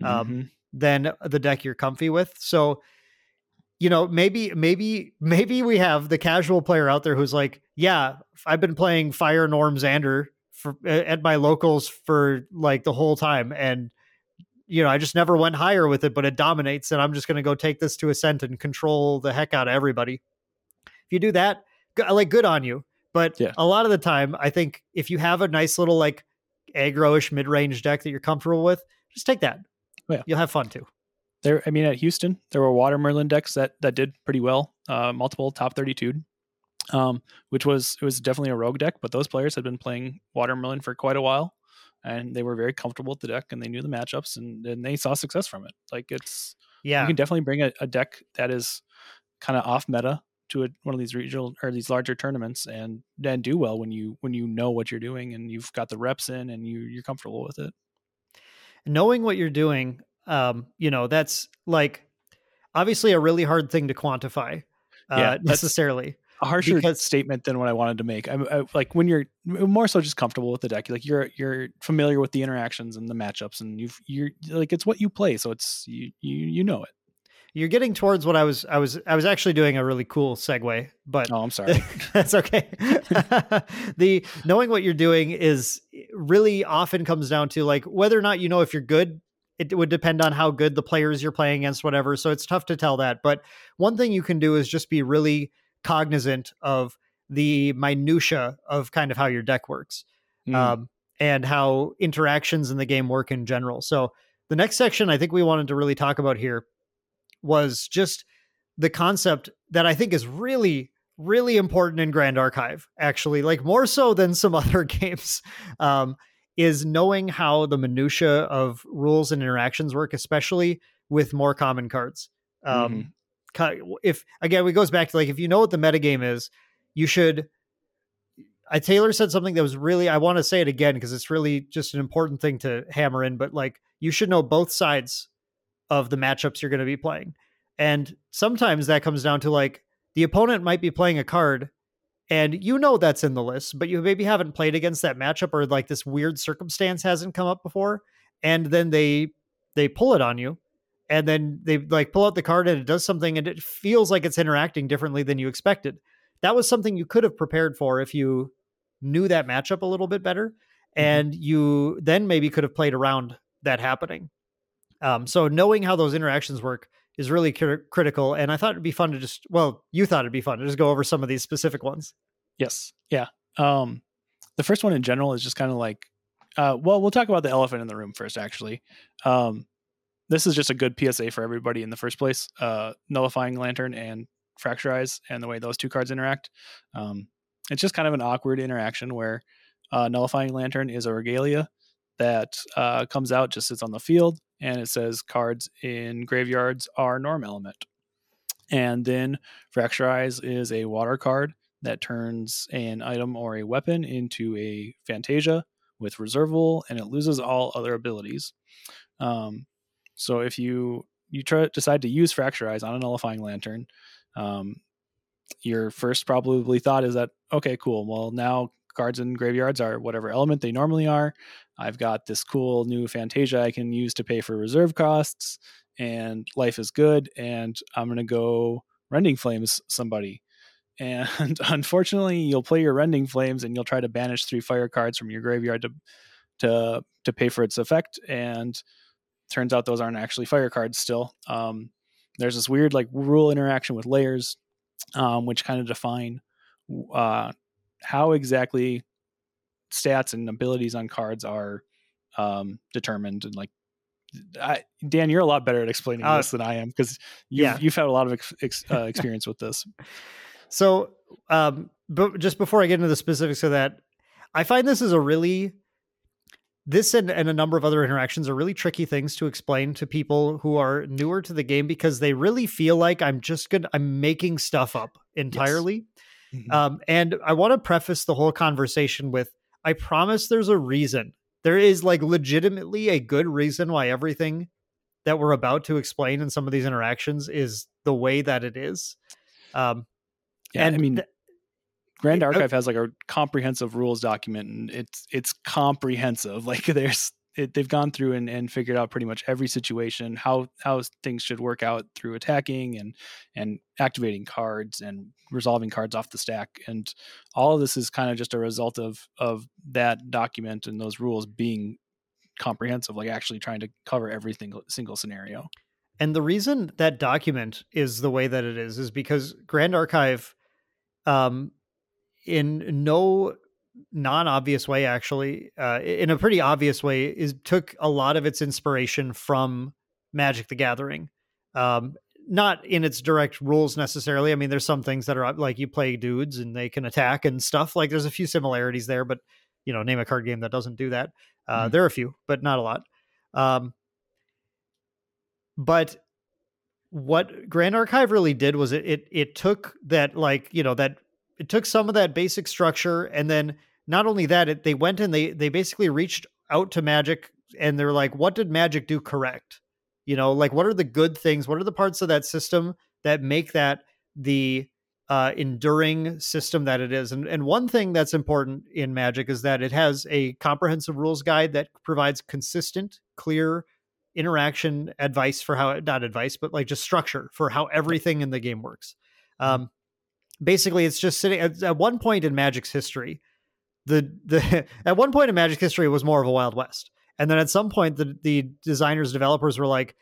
um, Mhm. than the deck you're comfy with. So, you know, maybe, maybe, maybe we have the casual player out there who's like, yeah, I've been playing Fire Norm Zander for at my locals for like the whole time, and you know, I just never went higher with it, but it dominates, and I'm just going to go take this to Ascent and control the heck out of everybody. If you do that, like good on you. But Yeah. a lot of the time, I think if you have a nice little like aggro-ish mid-range deck that you're comfortable with, just take that. Oh, Yeah. You'll have fun too. There, I mean, at Houston, there were Water Merlin decks that that did pretty well, uh, multiple top thirty-two, um, which was it was definitely a rogue deck. But those players had been playing Water Merlin for quite a while, and they were very comfortable with the deck, and they knew the matchups, and, and they saw success from it. Like it's Yeah. you can definitely bring a, a deck that is kind of off meta to a, one of these regional or these larger tournaments and then do well when you when you know what you're doing and you've got the reps in and you you're comfortable with it knowing what you're doing um you know that's like obviously a really hard thing to quantify uh Yeah, necessarily a harsher Because- statement than what I wanted to make. I'm I, like when you're more so just comfortable with the deck. Like you're you're familiar with the interactions and the matchups, and you've you're like it's what you play, so it's you you you know it. you're getting towards what i was i was i was actually doing a really cool segue but Oh, I'm sorry. that's okay the knowing what you're doing is really often comes down to like whether or not you know if you're good it would depend on how good the players you're playing against whatever so it's tough to tell that but one thing you can do is just be really cognizant of the minutia of kind of how your deck works Mm. um, and how interactions in the game work in general. So the next section I think we wanted to really talk about here was just the concept that I think is really, really important in Grand Archive, actually, like more so than some other games, um, is knowing how the minutia of rules and interactions work, especially with more common cards. Um, co- If again, it goes back to like if you know what the metagame is, you should I Taylor said something that was really I want to say it again because it's really just an important thing to hammer in, but like you should know both sides of the matchups you're going to be playing. And sometimes that comes down to like the opponent might be playing a card and you know that's in the list, but you maybe haven't played against that matchup or like this weird circumstance hasn't come up before and then they they pull it on you and then they like pull out the card and it does something and it feels like it's interacting differently than you expected. That was something you could have prepared for if you knew that matchup a little bit better and you then maybe could have played around that happening. Um, so knowing how those interactions work is really cri- critical. And I thought it'd be fun to just, well, you thought it'd be fun to just go over some of these specific ones. Yes. Yeah. Um, the first one in general is just kind of like, uh, well, we'll talk about the elephant in the room first, actually. Um, this is just a good PSA for everybody in the first place. Uh, nullifying lantern and fracturize and the way those two cards interact. Um, it's just kind of an awkward interaction where uh, nullifying lantern is a regalia that uh, comes out, just sits on the field, and it says cards in graveyards are norm element. And then fracturize is a water card that turns an item or a weapon into a Fantasia with reservable, and it loses all other abilities. Um, so if you you try decide to use Fracturize on a nullifying lantern, um, your first probably thought is that okay, cool. Well, now cards and graveyards are whatever element they normally are. I've got this cool new Fantasia I can use to pay for reserve costs, and life is good. And I'm to go Rending Flames somebody. And unfortunately, you'll play your Rending Flames and you'll try to banish three fire cards from your graveyard to to to pay for its effect. And turns out those aren't actually fire cards still. Um, there's this weird like rule interaction with layers, um, which kind of define uh, how exactly stats and abilities on cards are um, determined and like I, Dan, you're a lot better at explaining uh, this than I am because you've, yeah. you've had a lot of ex, ex, uh, experience with this. So, um, but just before I get into the specifics of that, I find this is a really this and, and a number of other interactions are really tricky things to explain to people who are newer to the game because they really feel like I'm just good. I'm making stuff up entirely. Yes. Mm-hmm. Um, and I want to preface the whole conversation with I promise there's a reason. There is like legitimately a good reason why everything that we're about to explain in some of these interactions is the way that it is. Um, yeah, and I mean, th- Grand Archive has like a comprehensive rules document, and it's it's comprehensive. Like there's it, they've gone through and, and figured out pretty much every situation how how things should work out through attacking and and activating cards and resolving cards off the stack. And all of this is kind of just a result of of that document and those rules being comprehensive like actually trying to cover every single single scenario. And the reason that document is the way that it is is because grand archive um in no non-obvious way actually uh, in a pretty obvious way is took a lot of its inspiration from magic the gathering. Um, not in its direct rules necessarily. I mean there's some things that are like you play dudes and they can attack and stuff. Like there's a few similarities there but you know name a card game that doesn't do that. Uh, mm-hmm. there are a few but not a lot. Um, but what grand archive really did was it, it it took that like you know that it took some of that basic structure and then not only that, it, they went and they they basically reached out to Magic and they're like, what did Magic do correct? You know, like what are the good things? What are the parts of that system that make that the uh, enduring system that it is? And and one thing that's important in Magic is that it has a comprehensive rules guide that provides consistent, clear interaction advice for how not advice, but like just structure for how everything in the game works. Mm-hmm. Um, basically, it's just sitting at, at one point in Magic's history the the at one point in Magic history was more of a Wild West, and then at some point the the designers developers were like,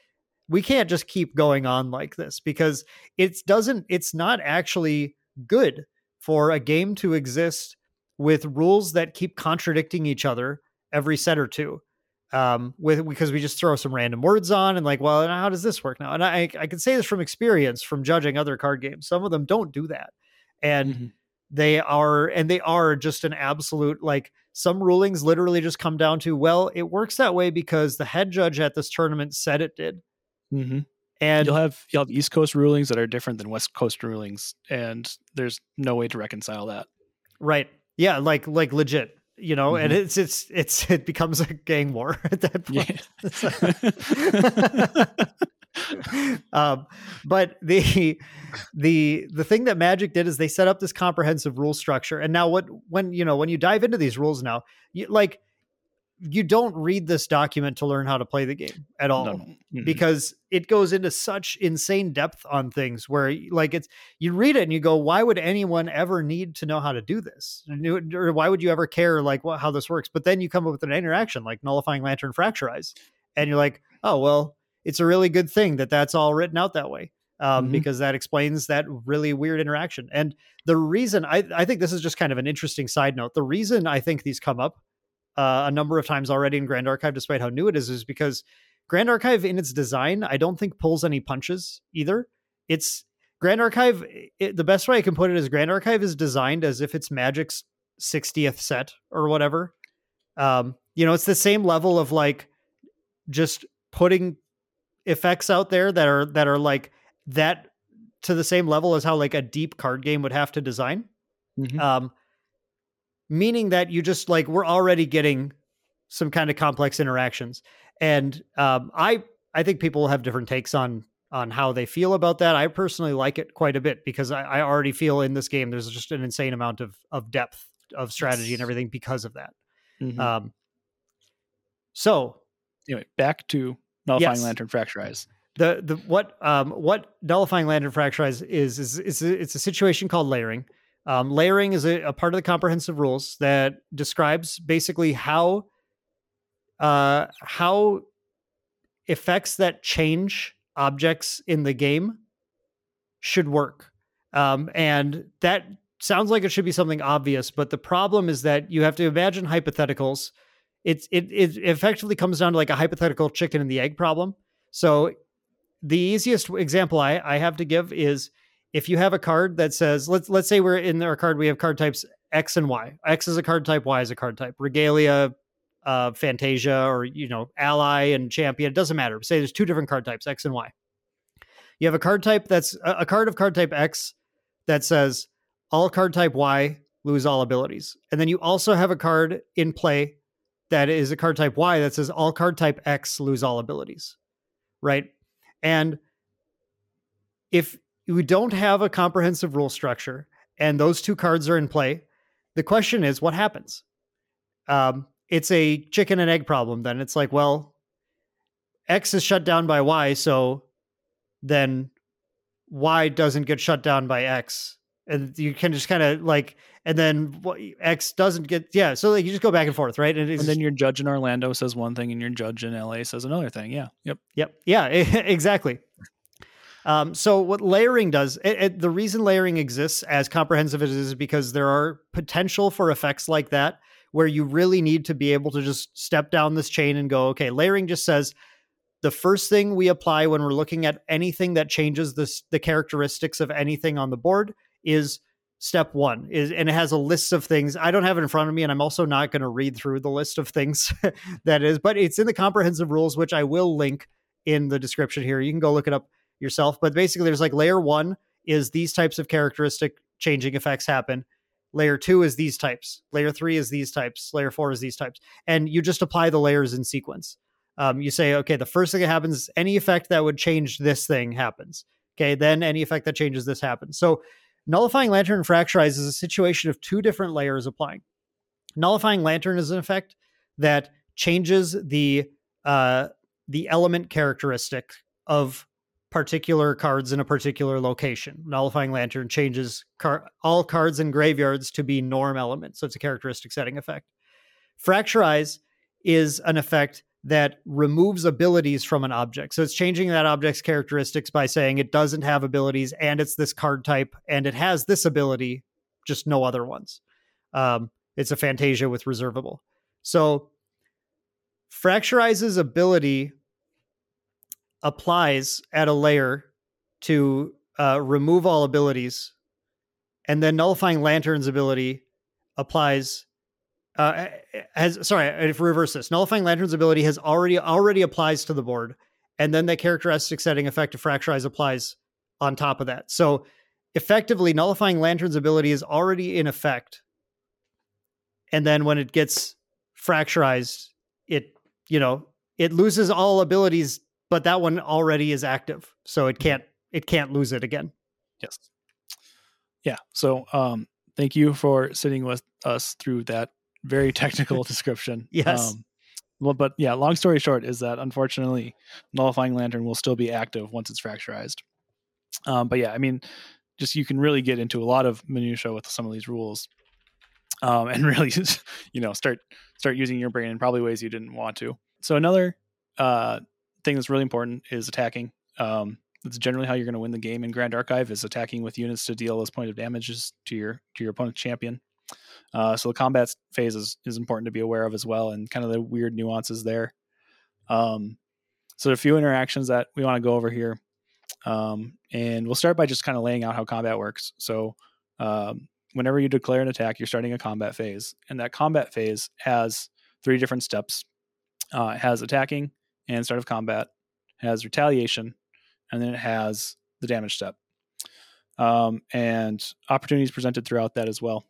we can't just keep going on like this because it doesn't it's not actually good for a game to exist with rules that keep contradicting each other every set or two um with because we just throw some random words on and like well how does this work now? And i i can say this from experience from judging other card games. Some of them don't do that and mm-hmm they are and they are just an absolute like some rulings literally just come down to well it works that way because the head judge at this tournament said it did mm-hmm. and you'll have you'll have east coast rulings that are different than west coast rulings and there's no way to reconcile that right yeah like like legit you know mm-hmm. and it's it's it's it becomes a gang war at that point yeah. um, but the the the thing that Magic did is they set up this comprehensive rule structure, and now what when you know when you dive into these rules now, you, like you don't read this document to learn how to play the game at all no. mm-hmm. because it goes into such insane depth on things where like it's you read it and you go why would anyone ever need to know how to do this or why would you ever care like what, how this works but then you come up with an interaction like nullifying lantern fracturize and you're like oh well it's a really good thing that that's all written out that way um, mm-hmm. because that explains that really weird interaction. And the reason I, I think this is just kind of an interesting side note. The reason I think these come up uh, a number of times already in Grand Archive, despite how new it is, is because Grand Archive in its design, I don't think pulls any punches either. It's Grand Archive. It, the best way I can put it is Grand Archive is designed as if it's Magic's 60th set or whatever. Um, you know, it's the same level of like just putting effects out there that are that are like that to the same level as how like a deep card game would have to design. Mm-hmm. Um, meaning that you just like we're already getting some kind of complex interactions, and um, I I think people have different takes on on how they feel about that. I personally like it quite a bit because I, I already feel in this game there's just an insane amount of of depth of strategy and everything because of that. Mhm. Um, so anyway, back to nullifying yes. lantern fracturize. the the what um what nullifying lantern fracturize is is is a, it's a situation called layering. Um, layering is a, a part of the comprehensive rules that describes basically how uh how effects that change objects in the game should work. Um, and that sounds like it should be something obvious, but the problem is that you have to imagine hypotheticals. It's it it effectively comes down to like a hypothetical chicken and the egg problem. So the easiest example I, I have to give is if you have a card that says let's let's say we're in our card we have card types X and Y. X is a card type, Y is a card type. Regalia, uh, Fantasia, or you know, Ally and Champion. It doesn't matter. Say there's two different card types, X and Y. You have a card type that's a, a card of card type X that says all card type Y lose all abilities, and then you also have a card in play that is a card type Y that says all card type X lose all abilities, right? And if we don't have a comprehensive rule structure and those two cards are in play, the question is what happens? Um, it's a chicken and egg problem. Then it's like, well, X is shut down by Y, so then Y doesn't get shut down by X, and you can just kind of like, and then what- X doesn't get, yeah. So like you just go back and forth, right? And, And then your judge in Orlando says one thing, and your judge in LA says another thing. Yeah. Yep. Yep. Yeah. Exactly. Um, so what layering does, it, it- the reason layering exists as comprehensive as it is is because there are potential for effects like that where you really need to be able to just step down this chain and go, okay, layering just says the first thing we apply when we're looking at anything that changes this the characteristics of anything on the board is step one is and it has a list of things. I don't have it in front of me and i'm also not going to read through the list of things that is but it's in the comprehensive rules which i will link in the description here. You can go look it up yourself but basically there's like layer one is these types of characteristic changing effects happen. Layer two is these types. Layer three is these types. Layer four is these types. And you just apply the layers in sequence. Um, you say okay the first thing that happens any effect that would change this thing happens. Okay then any effect that changes this happens. So nullifying lantern and fracturize is a situation of two different layers applying nullifying lantern is an effect that changes the uh, the element characteristic of particular cards in a particular location. Nullifying Lantern changes car- all cards in graveyards to be norm elements. So it's a characteristic setting effect. Fracturize is an effect that removes abilities from an object. So it's changing that object's characteristics by saying it doesn't have abilities and it's this card type and it has this ability, just no other ones. Um, it's a Fantasia with reservable. So Fracturize's ability applies at a layer to uh, remove all abilities, and then nullifying Lantern's ability applies. Uh, has sorry, if reverse this, nullifying Lantern's ability has already already applies to the board, and then the characteristic setting effect of Fracturize applies on top of that. So effectively, nullifying Lantern's ability is already in effect, and then when it gets fracturized, it you know it loses all abilities but that one already is active so it can't it can't lose it again Yes. Yeah. So um, thank you for sitting with us through that very technical description. Yes. Um, well, but yeah, long story short is that unfortunately, nullifying lantern will still be active once it's fracturized. Um, but yeah, I mean, just you can really get into a lot of minutia with some of these rules, um, and really, you know, start start using your brain in probably ways you didn't want to. So another uh, thing that's really important is attacking. Um, that's generally how you're going to win the game in Grand Archive is attacking with units to deal those point of damages to your to your opponent's champion. Uh, so the combat phase is, is important to be aware of as well, and kind of the weird nuances there. Um, so there are a few interactions that we want to go over here, um, and we'll start by just kind of laying out how combat works. So um, whenever you declare an attack, you're starting a combat phase, and that combat phase has three different steps. Uh, it has attacking and start of combat, has retaliation, and then it has the damage step. Um, and opportunities presented throughout that as well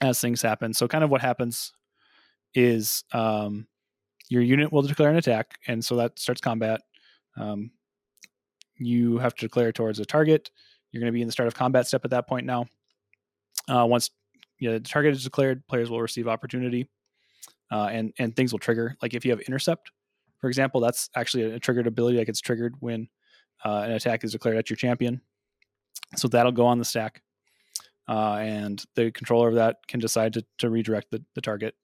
as things happen. So, kind of what happens is um, your unit will declare an attack, and so that starts combat. Um, you have to declare towards a target. You're going to be in the start of combat step at that point now. Uh, once you know, the target is declared, players will receive opportunity, uh, and and things will trigger. Like if you have intercept, for example, that's actually a triggered ability that gets triggered when uh, an attack is declared at your champion. So that'll go on the stack, uh, and the controller of that can decide to, to redirect the, the target.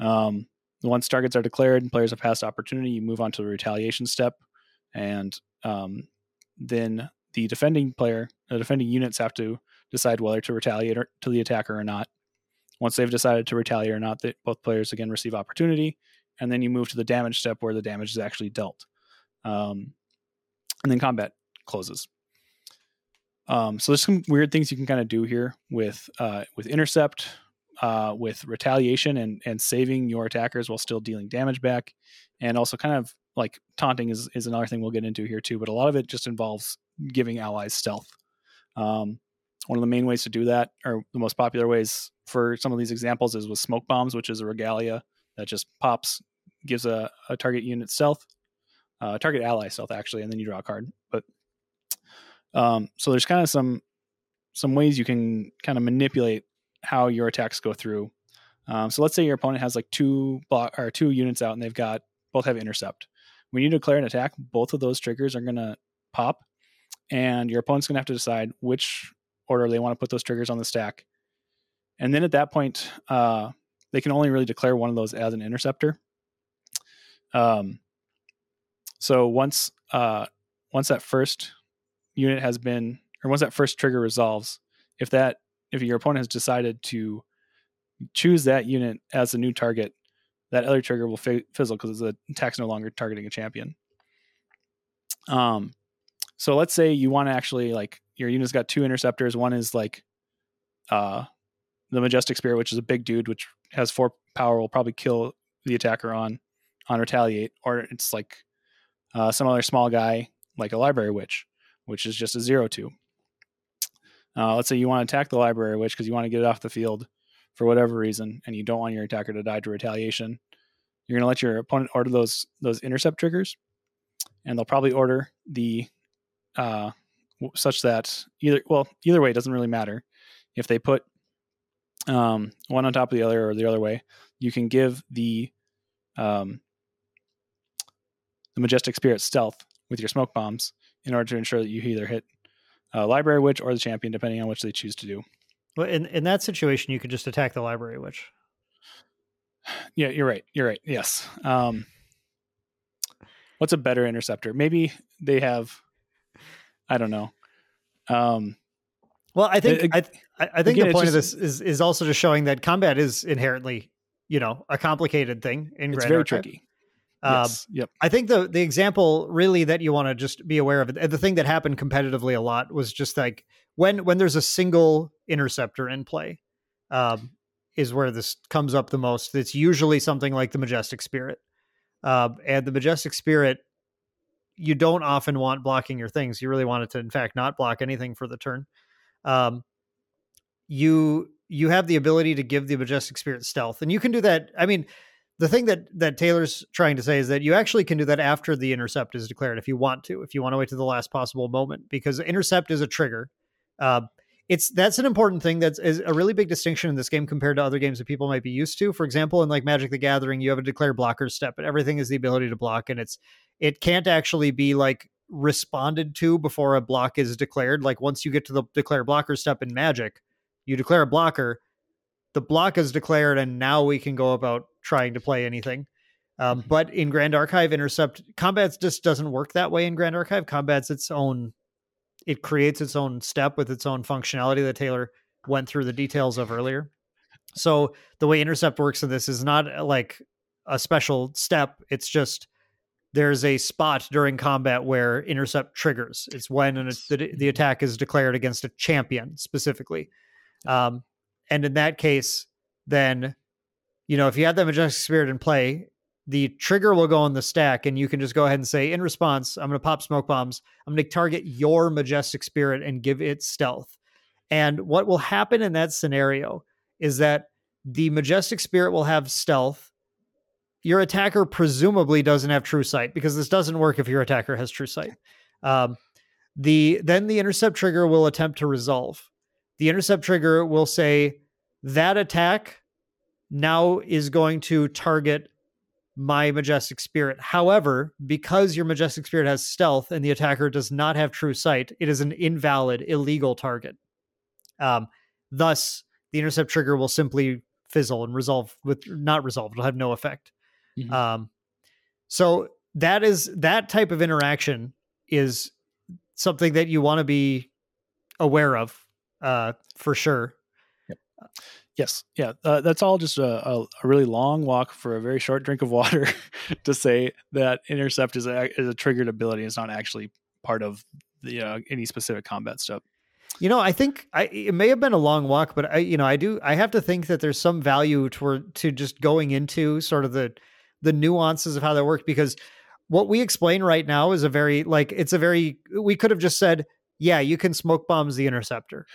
Um, once targets are declared and players have passed opportunity, you move on to the retaliation step, and um, then the defending player, the defending units have to decide whether to retaliate or, to the attacker or not. Once they've decided to retaliate or not, they, both players again receive opportunity, and then you move to the damage step where the damage is actually dealt, um, and then combat closes. Um, so there's some weird things you can kind of do here with uh, with intercept, uh, with retaliation, and and saving your attackers while still dealing damage back, and also kind of like taunting is is another thing we'll get into here too. But a lot of it just involves giving allies stealth. Um, one of the main ways to do that, or the most popular ways for some of these examples, is with smoke bombs, which is a regalia that just pops, gives a, a target unit stealth, uh, target ally stealth actually, and then you draw a card. But um, so there's kind of some some ways you can kind of manipulate how your attacks go through. Um, so let's say your opponent has like two block or two units out, and they've got both have intercept. When you declare an attack, both of those triggers are going to pop, and your opponent's going to have to decide which order they want to put those triggers on the stack. And then at that point, uh, they can only really declare one of those as an interceptor. Um, so once uh, once that first unit has been, or once that first trigger resolves, if that if your opponent has decided to choose that unit as a new target, that other trigger will f- fizzle because the attack's no longer targeting a champion. Um, so let's say you want to actually like your unit's got two interceptors. One is like uh the majestic spirit, which is a big dude, which has four power, will probably kill the attacker on on retaliate, or it's like uh, some other small guy like a library witch, which is just a zero two. Uh, let's say you want to attack the library witch because you want to get it off the field for whatever reason, and you don't want your attacker to die to retaliation. You're going to let your opponent order those those intercept triggers, and they'll probably order the uh, such that either well either way it doesn't really matter if they put um, one on top of the other or the other way you can give the um, the majestic spirit stealth with your smoke bombs in order to ensure that you either hit uh, library witch or the champion depending on which they choose to do well in, in that situation you could just attack the library witch yeah you're right you're right yes um, what's a better interceptor maybe they have I don't know. Um, well, I think it, I I think again, the point just, of this is is also just showing that combat is inherently, you know, a complicated thing in it's Grand very Archive. tricky. Um, yes. Yep. I think the the example really that you want to just be aware of, the thing that happened competitively a lot was just like when when there's a single interceptor in play, um, is where this comes up the most. It's usually something like the majestic spirit, uh, and the majestic spirit you don't often want blocking your things. You really want it to, in fact, not block anything for the turn. Um, you you have the ability to give the majestic spirit stealth, and you can do that. I mean, the thing that that Taylor's trying to say is that you actually can do that after the intercept is declared if you want to, if you want to wait to the last possible moment, because intercept is a trigger. Uh, it's that's an important thing that's is a really big distinction in this game compared to other games that people might be used to. For example, in like Magic the Gathering, you have a declare blocker step, but everything is the ability to block, and it's it can't actually be like responded to before a block is declared. Like once you get to the declare blocker step in Magic, you declare a blocker, the block is declared, and now we can go about trying to play anything. Um, mm-hmm. but in Grand Archive, Intercept combats just doesn't work that way in Grand Archive. Combat's its own it creates its own step with its own functionality that Taylor went through the details of earlier. So the way intercept works in this is not uh, like a special step. It's just there's a spot during combat where intercept triggers. It's when an, the, the attack is declared against a champion specifically. Um, and in that case, then, you know, if you had that majestic spirit in play, the trigger will go on the stack and you can just go ahead and say in response i'm going to pop smoke bombs. I'm going to target your majestic spirit and give it stealth. And what will happen in that scenario is that the majestic spirit will have stealth. Your attacker presumably doesn't have true sight because this doesn't work if your attacker has true sight. Um, the then the intercept trigger will attempt to resolve. The intercept trigger will say that attack now is going to target my majestic spirit. However, because your majestic spirit has stealth and the attacker does not have true sight, it is an invalid, illegal target. Um, thus, the intercept trigger will simply fizzle and resolve with not resolve. It'll have no effect. Mm-hmm. Um, so that is that type of interaction is something that you want to be aware of uh, for sure. Yep. Yes, yeah, uh, that's all just a, a, a, really long walk for a very short drink of water to say that intercept is a, is a triggered ability. It's not actually part of the uh, any specific combat stuff. You know, I think I, it may have been a long walk, but I, you know, I do, I have to think that there's some value toward to just going into sort of the the nuances of how that works because what we explain right now is a very like it's a very we could have just said yeah you can smoke bombs the interceptor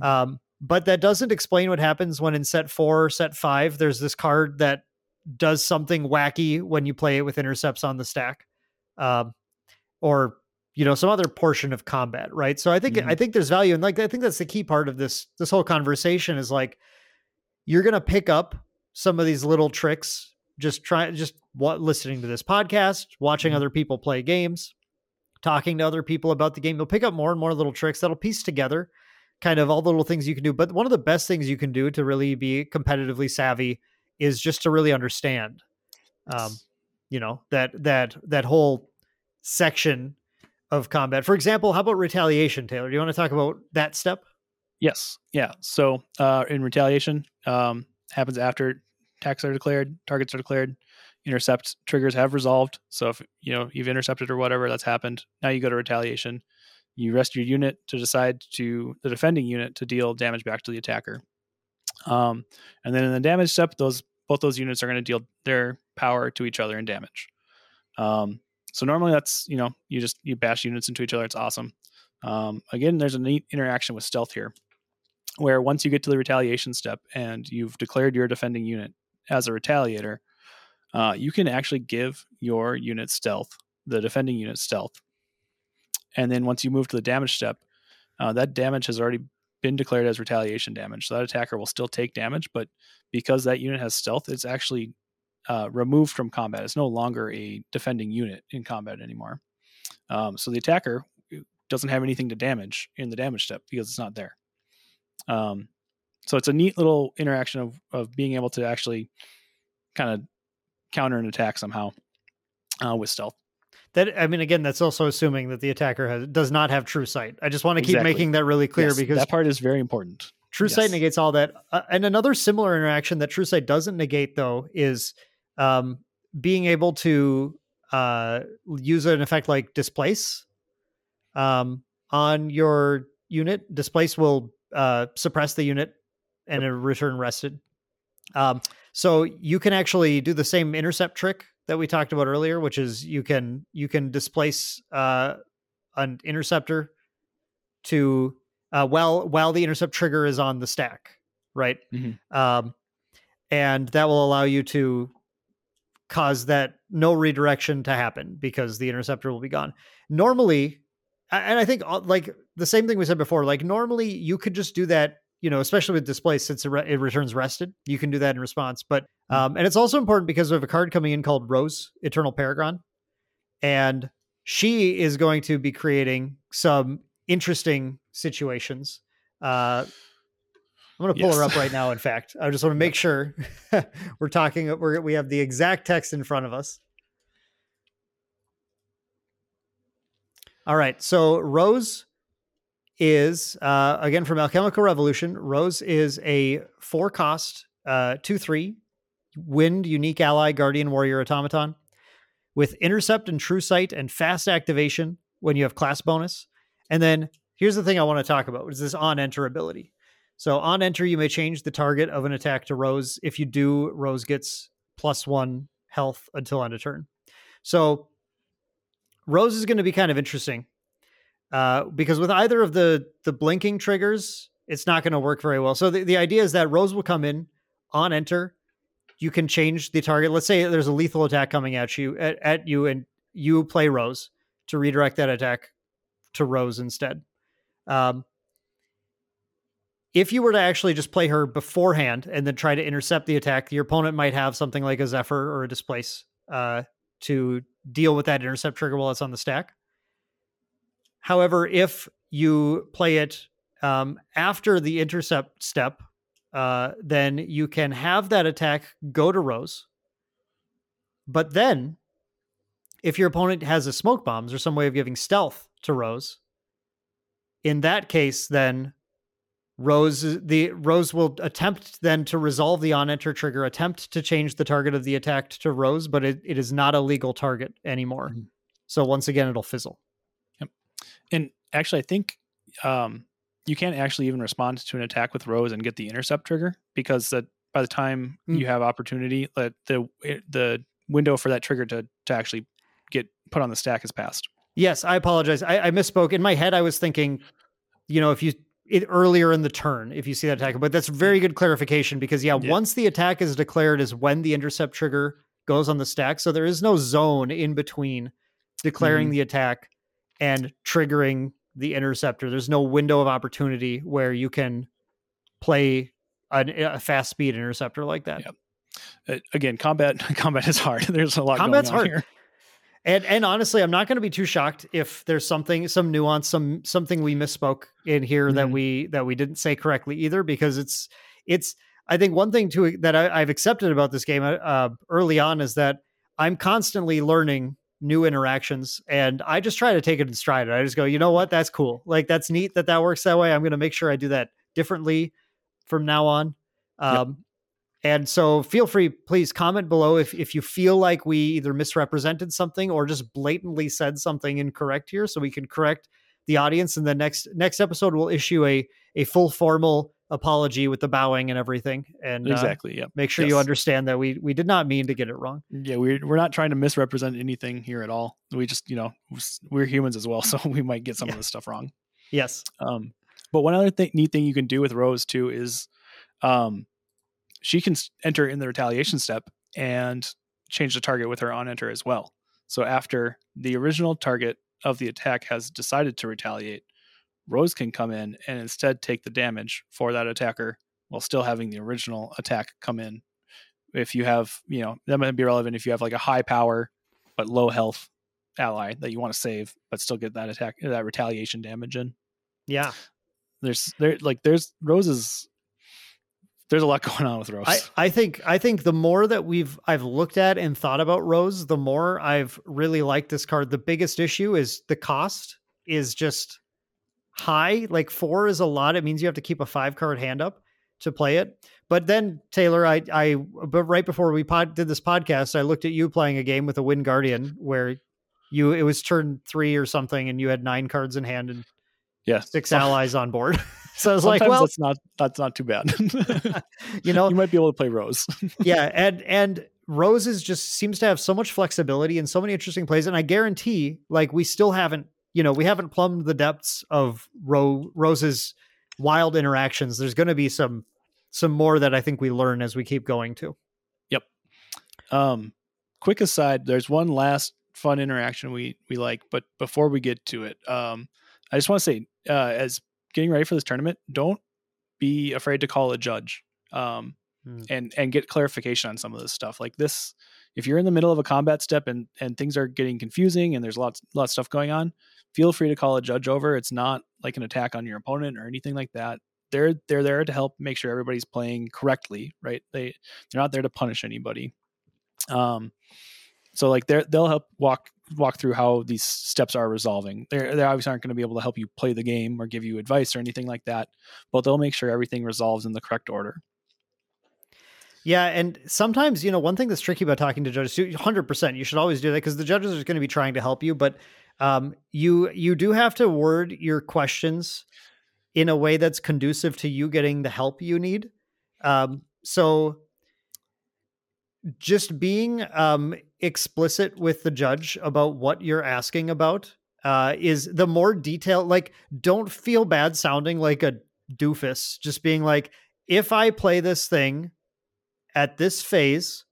mm. um, but that doesn't explain what happens when in set four or set five there's this card that does something wacky when you play it with intercepts on the stack um, or you know some other portion of combat right so i think mm-hmm. i think there's value and like i think that's the key part of this this whole conversation is like you're gonna pick up some of these little tricks just try just what listening to this podcast, watching mm-hmm. other people play games, talking to other people about the game. You'll pick up more and more little tricks that'll piece together kind of all the little things you can do. But one of the best things you can do to really be competitively savvy is just to really understand um, you know, that that that whole section of combat. For example, how about retaliation, Taylor? Do you want to talk about that step? Yes. Yeah. So uh, in retaliation, um, happens after attacks are declared, targets are declared, intercept triggers have resolved. So if you know you've intercepted or whatever that's happened, now you go to retaliation. You rest your unit to decide to the defending unit to deal damage back to the attacker. Um, and then in the damage step, those both those units are going to deal their power to each other in damage. Um, so normally that's you know you just you bash units into each other. It's awesome. Um, again, there's a neat interaction with stealth here, where once you get to the retaliation step and you've declared your defending unit, as a retaliator, uh, you can actually give your unit stealth, the defending unit stealth. And then once you move to the damage step, uh, that damage has already been declared as retaliation damage. So that attacker will still take damage, but because that unit has stealth, it's actually uh, removed from combat. It's no longer a defending unit in combat anymore. Um, so the attacker doesn't have anything to damage in the damage step because it's not there. Um, so it's a neat little interaction of of being able to actually kind of counter an attack somehow uh, with stealth. That I mean, again, that's also assuming that the attacker has does not have true sight. I just want to keep exactly. making that really clear yes, because that part is very important. True yes. sight negates all that. Uh, and another similar interaction that true sight doesn't negate, though, is um, being able to uh, use an effect like displace um, on your unit. Displace will uh, suppress the unit and a return rested. Um, so you can actually do the same intercept trick that we talked about earlier, which is you can you can displace uh, an interceptor to uh, while while the intercept trigger is on the stack, right? Mm-hmm. Um, and that will allow you to cause that no redirection to happen because the interceptor will be gone. Normally, and I think uh, like the same thing we said before, like normally you could just do that you know, especially with displace since it, re- it, returns rested, you can do that in response. But hmm. um, and it's also important because we have a card coming in called Rose Eternal Paragon, and she is going to be creating some interesting situations. Uh, I'm going to pull yes. her up right now. In fact, I just want to make sure we're talking. We're, we have the exact text in front of us. All right, so Rose is uh, again from Alchemical Revolution. Rose is a four cost, uh, two three, wind unique ally guardian warrior automaton with intercept and true sight and fast activation when you have class bonus. And then here's the thing I want to talk about is this on enter ability. So on enter, you may change the target of an attack to Rose. If you do, Rose gets plus one health until end of turn. So Rose is going to be kind of interesting uh, because with either of the the blinking triggers, it's not going to work very well. So the, the idea is that Rose will come in on enter. You can change the target. Let's say there's a lethal attack coming at you at, at you, and you play Rose to redirect that attack to Rose instead. Um, if you were to actually just play her beforehand and then try to intercept the attack, your opponent might have something like a Zephyr or a Displace uh, to deal with that intercept trigger while it's on the stack. However, if you play it um, after the intercept step, uh, then you can have that attack go to Rose. But then, if your opponent has a smoke bombs or some way of giving stealth to Rose, in that case, then Rose the Rose will attempt then to resolve the on enter trigger, attempt to change the target of the attack to Rose, but it, it is not a legal target anymore. Mm-hmm. So once again, it'll fizzle. And actually, I think um, you can't actually even respond to an attack with Rose and get the intercept trigger because that by the time mm. you have opportunity, that the the window for that trigger to to actually get put on the stack has passed. Yes, I apologize. I, I misspoke. In my head, I was thinking, you know, if you it earlier in the turn if you see that attack. But that's very good clarification because yeah, yeah, once the attack is declared is when the intercept trigger goes on the stack. So there is no zone in between declaring mm-hmm. the attack and triggering the interceptor. There's no window of opportunity where you can play a, a fast speed interceptor like that. Yep. Uh, again, combat combat is hard. There's a lot. Combat's hard. Here. And and honestly, I'm not going to be too shocked if there's something, some nuance, some something we misspoke in here mm-hmm. that we that we didn't say correctly either, because it's it's. I think one thing too that I, have accepted about this game uh, early on is that I'm constantly learning new interactions, and I just try to take it in stride. I just go, you know what, that's cool. Like that's neat that that works that way. I'm going to make sure I do that differently from now on. Um, yep. And so feel free, please comment below if, if you feel like we either misrepresented something or just blatantly said something incorrect here so we can correct the audience. And the next next episode we'll issue a a full formal apology with the bowing and everything. And uh, exactly, uh, yeah. Make sure yes. you understand that we we did not mean to get it wrong. Yeah, we're we're not trying to misrepresent anything here at all. We just, you know, we're humans as well, so we might get some yeah. of this stuff wrong. Yes. Um, but one other thing, neat thing you can do with Rose too is um she can enter in the retaliation step and change the target with her on enter as well. So after the original target of the attack has decided to retaliate, Rose can come in and instead take the damage for that attacker while still having the original attack come in. If you have, you know, that might be relevant if you have like a high power but low health ally that you want to save but still get that attack that retaliation damage in. Yeah. There's there like there's Rose's there's a lot going on with Rose. I, I think I think the more that we've I've looked at and thought about Rose, the more I've really liked this card. The biggest issue is the cost is just high. Like four is a lot. It means you have to keep a five card hand up to play it. But then Taylor, I I but right before we pod, did this podcast, I looked at you playing a game with a Wind Guardian where you it was turn three or something, and you had nine cards in hand and yeah, six allies on board. so I was Sometimes like, well, that's not that's not too bad. you know, you might be able to play Rose. yeah, and and Rose is just seems to have so much flexibility and so many interesting plays, and I guarantee, like, we still haven't, you know, we haven't plumbed the depths of Ro- Rose's wild interactions. There's going to be some some more that I think we learn as we keep going too. Yep. Um, quick aside, there's one last fun interaction we we like, but before we get to it, um, I just want to say, uh, as getting ready for this tournament, don't be afraid to call a judge um, mm. and and get clarification on some of this stuff. Like this, if you're in the middle of a combat step and and things are getting confusing and there's lots lots of stuff going on, feel free to call a judge over. It's not like an attack on your opponent or anything like that. They're they're there to help make sure everybody's playing correctly, right? They they're not there to punish anybody. Um, so like they they'll help walk walk through how these steps are resolving. They're, they obviously aren't going to be able to help you play the game or give you advice or anything like that, but they'll make sure everything resolves in the correct order. Yeah, and sometimes you know one thing that's tricky about talking to judges. Hundred percent, you should always do that because the judges are going to be trying to help you, but um, you you do have to word your questions in a way that's conducive to you getting the help you need. Um, so just being um, explicit with the judge about what you're asking about uh, is the more detail. Like, don't feel bad sounding like a doofus. Just being like, if I play this thing at this phase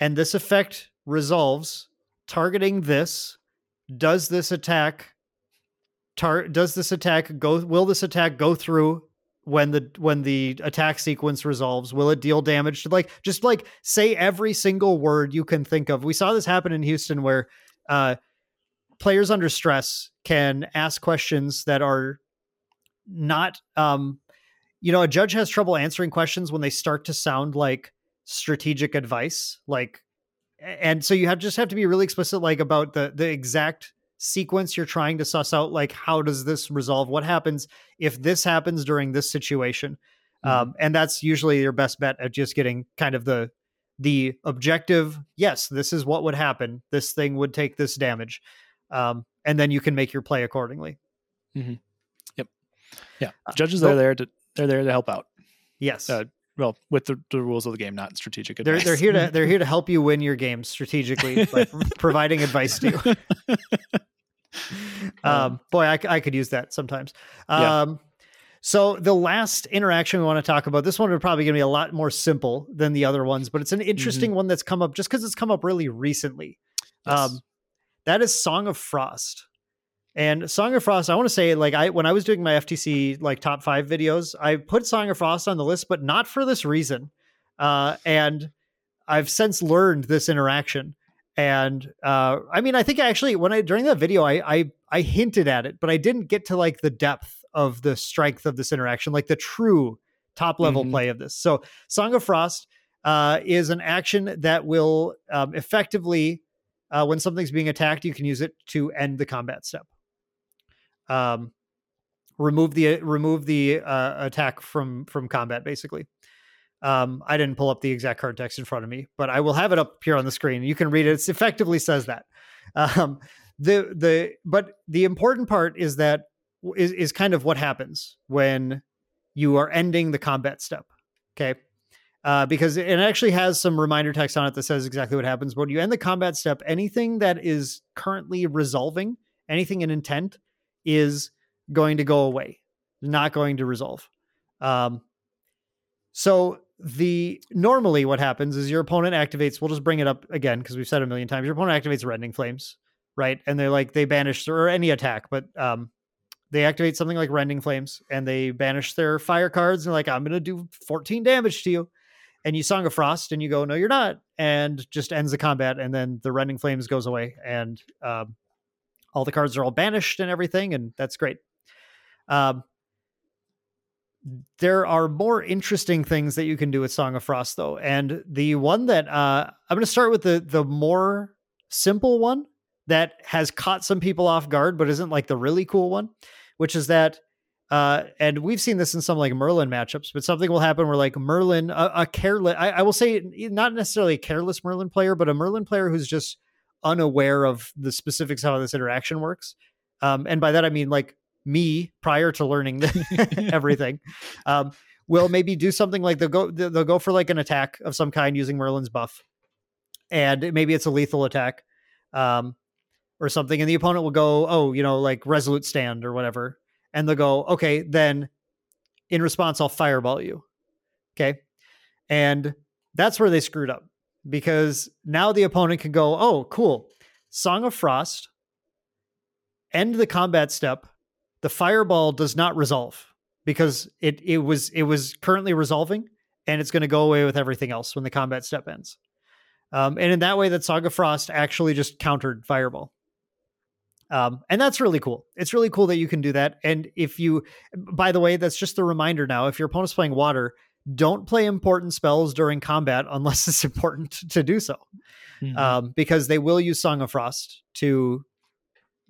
and this effect resolves, targeting this, does this attack tar- does this attack go will this attack go through when the when the attack sequence resolves? Will it deal damage to like just like say every single word you can think of. We saw this happen in houston where uh players under stress can ask questions that are not um you know a judge has trouble answering questions when they start to sound like strategic advice like and so you have just have to be really explicit like about the the exact sequence you're trying to suss out like how does this resolve? What happens if this happens during this situation? Mm-hmm. um, and that's usually your best bet at just getting kind of the the objective yes this is what would happen. This thing would take this damage. Um, and then you can make your play accordingly. Mm-hmm. yep. Yeah. Uh, judges uh, are there to they're there to help out yes uh, well with the, the, rules of the game not strategic advice. They're, they're here to they're here to help you win your games strategically by providing advice to you um, boy I, I could use that sometimes um, yeah. so the last interaction we want to talk about this one would probably going to be a lot more simple than the other ones but it's an interesting mm-hmm. one that's come up just because it's come up really recently yes. um, that is song of frost and Song of Frost, I want to say, like I when I was doing my FTC like top five videos, I put Song of Frost on the list, but not for this reason. Uh, and I've since learned this interaction. And uh, I mean, I think actually when I during that video, I, I I hinted at it, but I didn't get to like the depth of the strength of this interaction, like the true top level mm-hmm. play of this. So, Song of Frost uh, is an action that will um, effectively, uh, when something's being attacked, you can use it to end the combat step um, remove the remove the uh, attack from from combat basically. Um, i didn't pull up the exact card text in front of me but i will have it up here on the screen. You can read it. It effectively says that. Um, the the but the important part is that is, is kind of what happens when you are ending the combat step okay? Uh, because it actually has some reminder text on it that says exactly what happens. When you end the combat step, anything that is currently resolving, anything in intent, is going to go away, not going to resolve. Um, so the normally what happens is your opponent activates. We'll just bring it up again because we've said a million times. Your opponent activates rending flames, right? And they're like they banish or any attack, but um, they activate something like rending flames and they banish their fire cards and like I'm to do 14 damage to you. And you song of frost and you go, no, you're not, and just ends the combat. And then the rending flames goes away and um, all the cards are all banished and everything, and that's great. Um, there are more interesting things that you can do with Song of Frost, though, and the one that uh, I'm going to start with the the more simple one that has caught some people off guard, but isn't like the really cool one, which is that. Uh, and we've seen this in some like Merlin matchups, but something will happen where like Merlin, a, a careless, I, I will say not necessarily a careless Merlin player, but a Merlin player who's just unaware of the specifics of how this interaction works. Um, and by that I mean like me prior to learning everything. Um, will maybe do something like they'll go they'll go for like an attack of some kind using Merlin's buff, and maybe it's a lethal attack, um, or something, and the opponent will go, oh, you know, like resolute stand or whatever, and they'll go, okay, then in response I'll fireball you, okay, and that's where they screwed up because now the opponent can go, oh, cool. Song of Frost, end the combat step. The fireball does not resolve because it it was it was currently resolving and it's going to go away with everything else when the combat step ends. Um, and in that way, that of Frost actually just countered Fireball. Um, and that's really cool. It's really cool that you can do that. And if you, by the way, that's just a reminder now. If your opponent's playing water, don't play important spells during combat unless it's important to do so, mm-hmm. um, because they will use Song of Frost to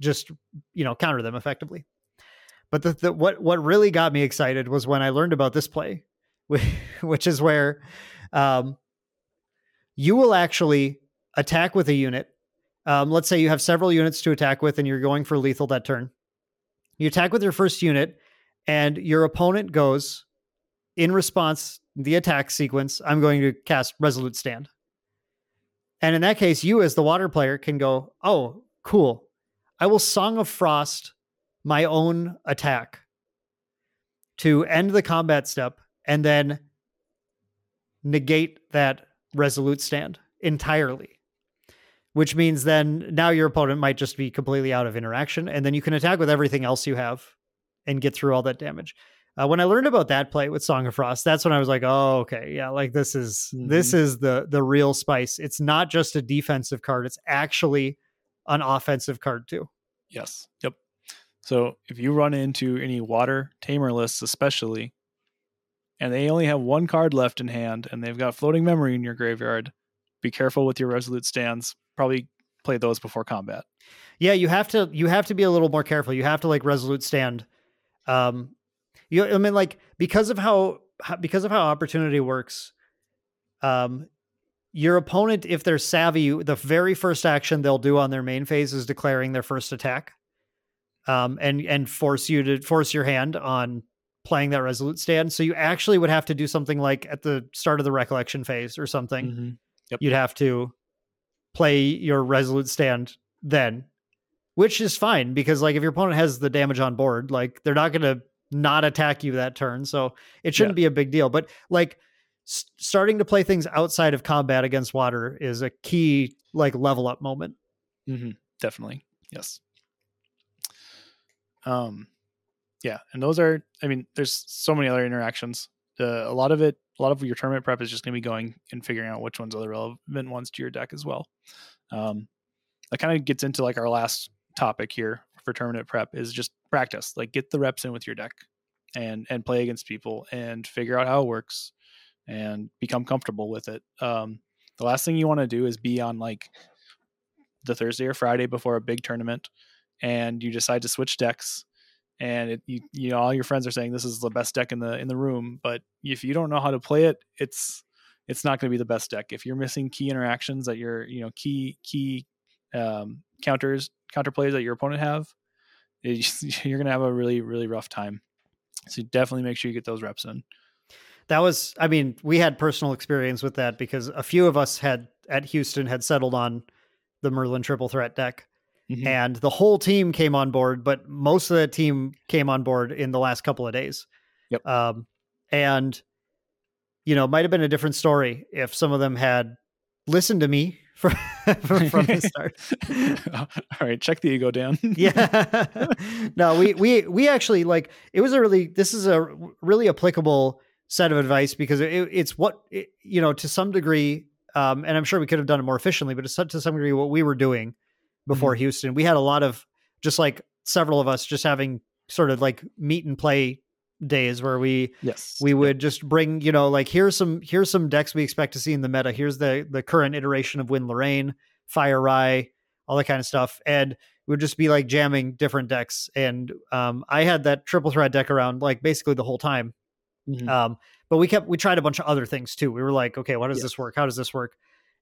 just you know counter them effectively. But the, the, what what really got me excited was when I learned about this play, which is where um, you will actually attack with a unit. Um, let's say you have several units to attack with, and you're going for lethal that turn. You attack with your first unit, and your opponent goes in response, the attack sequence, I'm going to cast Resolute Stand. And in that case, you as the water player can go, oh, cool. I will Song of Frost my own attack to end the combat step and then negate that Resolute Stand entirely. Which means then now your opponent might just be completely out of interaction, and then you can attack with everything else you have and get through all that damage. Uh, when I learned about that play with Song of Frost, that's when I was like, "Oh, okay, yeah, like this is mm-hmm. this is the the real spice. It's not just a defensive card; it's actually an offensive card too." Yes. Yep. So if you run into any water tamer lists, especially, and they only have one card left in hand, and they've got floating memory in your graveyard, be careful with your resolute stands. Probably play those before combat. Yeah, you have to you have to be a little more careful. You have to like resolute stand. Um, you I mean like because of how because of how opportunity works, um, your opponent if they're savvy, the very first action they'll do on their main phase is declaring their first attack, um, and and force you to force your hand on playing that resolute stand. So you actually would have to do something like at the start of the recollection phase or something. Mm-hmm. Yep. You'd have to play your resolute stand then which is fine because like if your opponent has the damage on board, like they're not going to not attack you that turn, so it shouldn't yeah. be a big deal. But like s- starting to play things outside of combat against water is a key like level up moment. Mm-hmm. Definitely, yes. Um, yeah, and those are. I mean, there's so many other interactions. Uh, a lot of it, a lot of your tournament prep is just going to be going and figuring out which ones are the relevant ones to your deck as well. Um, that kind of gets into like our last topic here for tournament prep is just practice. Like get the reps in with your deck and and play against people and figure out how it works and become comfortable with it. Um, the last thing you want to do is be on like the Thursday or Friday before a big tournament and you decide to switch decks and it, you, you know all your friends are saying this is the best deck in the in the room but if you don't know how to play it it's it's not going to be the best deck if you're missing key interactions that your you know key key um, counters counter plays that your opponent have, you're going to have a really really rough time. So definitely make sure you get those reps in. That was, I mean, we had personal experience with that because a few of us had at Houston had settled on the Merlin triple threat deck. Mm-hmm. And the whole team came on board, but most of the team came on board in the last couple of days. Yep. Um, and you know, might have been a different story if some of them had listened to me from, from the start. All right, check the ego down. yeah. no, we we we actually like it was a really this is a really applicable set of advice because it, it's what it, you know to some degree um, and I'm sure we could have done it more efficiently, but it's to some degree what we were doing before mm-hmm. Houston. We had a lot of just like several of us just having sort of like meet and play days where we yes. we would just bring you know like here's some here's some decks we expect to see in the meta. Here's the the current iteration of Wind Lorraine Fire Rai all that kind of stuff. And we would just be like jamming different decks. And um I had that triple threat deck around like basically the whole time. Mm-hmm. um but we kept we tried a bunch of other things too. We were like okay how does this work? How does this work?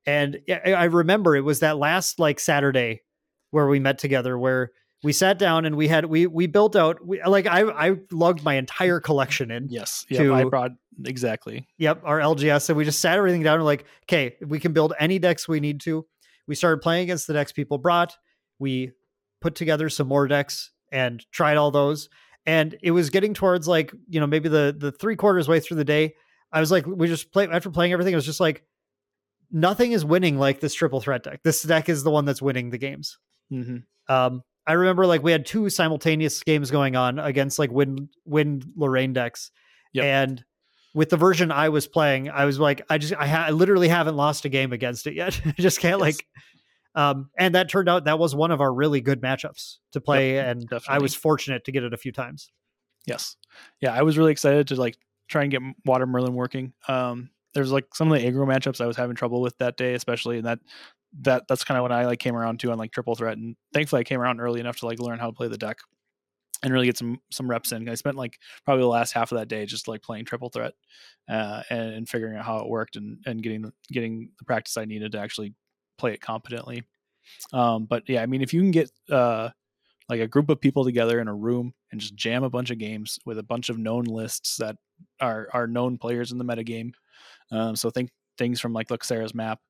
And I remember it was that last like Saturday where we met together where we sat down and we had we we built out we, like I I lugged my entire collection in. Yes, to, I brought exactly. Yep, our LGS and we just sat everything down and like, okay, we can build any decks we need to. We started playing against the decks people brought. We put together some more decks and tried all those. And it was getting towards like, you know, maybe the the three quarters way through the day. I was like, we just play after playing everything, it was just like nothing is winning like this triple threat deck. This deck is the one that's winning the games. Mm-hmm. Um, I remember like we had two simultaneous games going on against like Wind Wind Lorraine decks, yep. and with the version I was playing, I was like, I just I, ha- I literally haven't lost a game against it yet. I just can't yes. like. Um, and that turned out that was one of our really good matchups to play, yep, and definitely. I was fortunate to get it a few times. Yes, yeah, I was really excited to like try and get Water Merlin working. Um, there's like some of the aggro matchups I was having trouble with that day, especially, and that that that's kind of when I like came around to on like triple threat, and thankfully I came around early enough to like learn how to play the deck and really get some some reps in. I spent like probably the last half of that day just like playing triple threat uh, and, and, figuring out how it worked and and getting the, getting the practice I needed to actually play it competently. Um, but yeah, I mean, if you can get uh, like a group of people together in a room and just jam a bunch of games with a bunch of known lists that are are known players in the metagame. Um, so think things from like Luxera's map.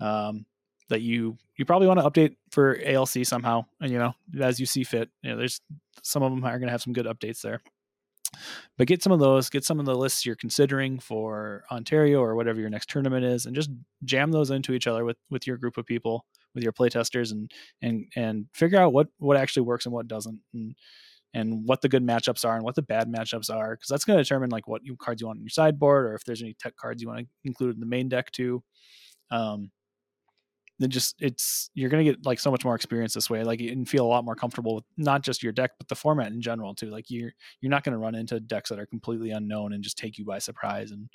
Um, that you you probably want to update for ALC somehow, and you know as you see fit. You know, there's some of them are going to have some good updates there. But get some of those, get some of the lists you're considering for Ontario or whatever your next tournament is, and just jam those into each other with with your group of people, with your playtesters, and and and figure out what what actually works and what doesn't. And and what the good matchups are and what the bad matchups are because that's going to determine like what cards you want in your sideboard or if there's any tech cards you want to include in the main deck too um then just it's you're going to get like so much more experience this way like you and feel a lot more comfortable with not just your deck but the format in general too like you're you're not going to run into decks that are completely unknown and just take you by surprise and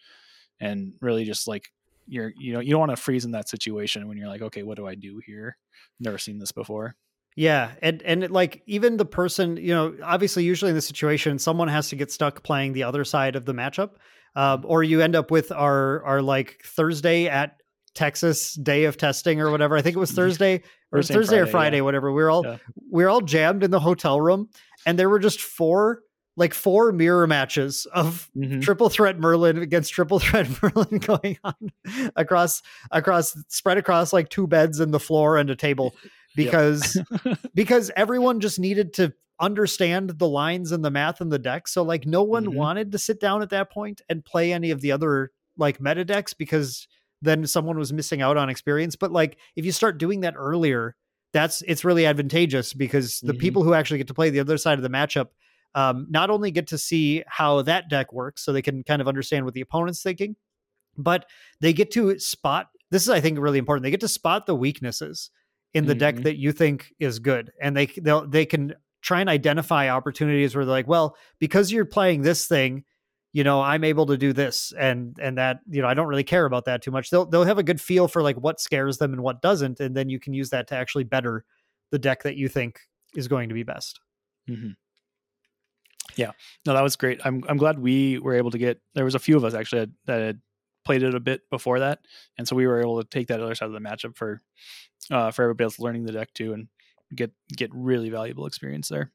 and really just like you're you know you don't want to freeze in that situation when you're like okay what do i do here? Never seen this before. Yeah, and and like even the person, you know, obviously, usually in this situation, someone has to get stuck playing the other side of the matchup, um, or you end up with our our like Thursday at Texas day of testing or whatever. I think it was Thursday or Thursday, Thursday Friday, or Friday, yeah. whatever. We are all yeah. we are all jammed in the hotel room, and there were just four like four mirror matches of mm-hmm. triple threat Merlin against triple threat Merlin going on across across spread across like two beds and the floor and a table because yep. because everyone just needed to understand the lines and the math and the deck. So like no one mm-hmm. wanted to sit down at that point and play any of the other like meta decks because then someone was missing out on experience. But like if you start doing that earlier, that's it's really advantageous because the mm-hmm. people who actually get to play the other side of the matchup um, not only get to see how that deck works, so they can kind of understand what the opponent's thinking, but they get to spot. This is, I think, really important. They get to spot the weaknesses in the mm-hmm. deck that you think is good and they they they can try and identify opportunities where they're like well because you're playing this thing you know i'm able to do this and and that you know i don't really care about that too much they'll they'll have a good feel for like what scares them and what doesn't and then you can use that to actually better the deck that you think is going to be best mm-hmm. yeah no that was great i'm i'm glad we were able to get there was a few of us actually that had played it a bit before that and so we were able to take that other side of the matchup for uh, for everybody else learning the deck too, and get get really valuable experience there.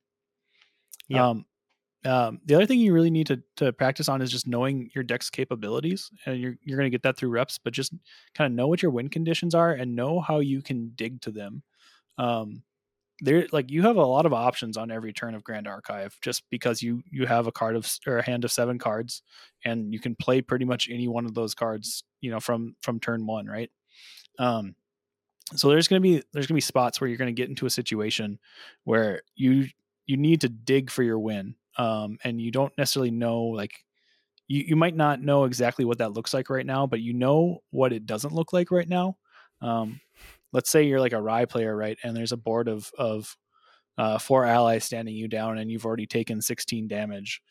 Yeah. Um, um, the other thing you really need to, to practice on is just knowing your deck's capabilities, and you're you're going to get that through reps. But just kind of know what your win conditions are and know how you can dig to them. Um, there, like you have a lot of options on every turn of Grand Archive, just because you you have a card of or a hand of seven cards, and you can play pretty much any one of those cards, you know, from from turn one, right? Um, so there's going to be there's going to be spots where you're going to get into a situation where you you need to dig for your win um, and you don't necessarily know like you, you might not know exactly what that looks like right now but you know what it doesn't look like right now um, let's say you're like a Rai player right and there's a board of of uh, four allies standing you down and you've already taken 16 damage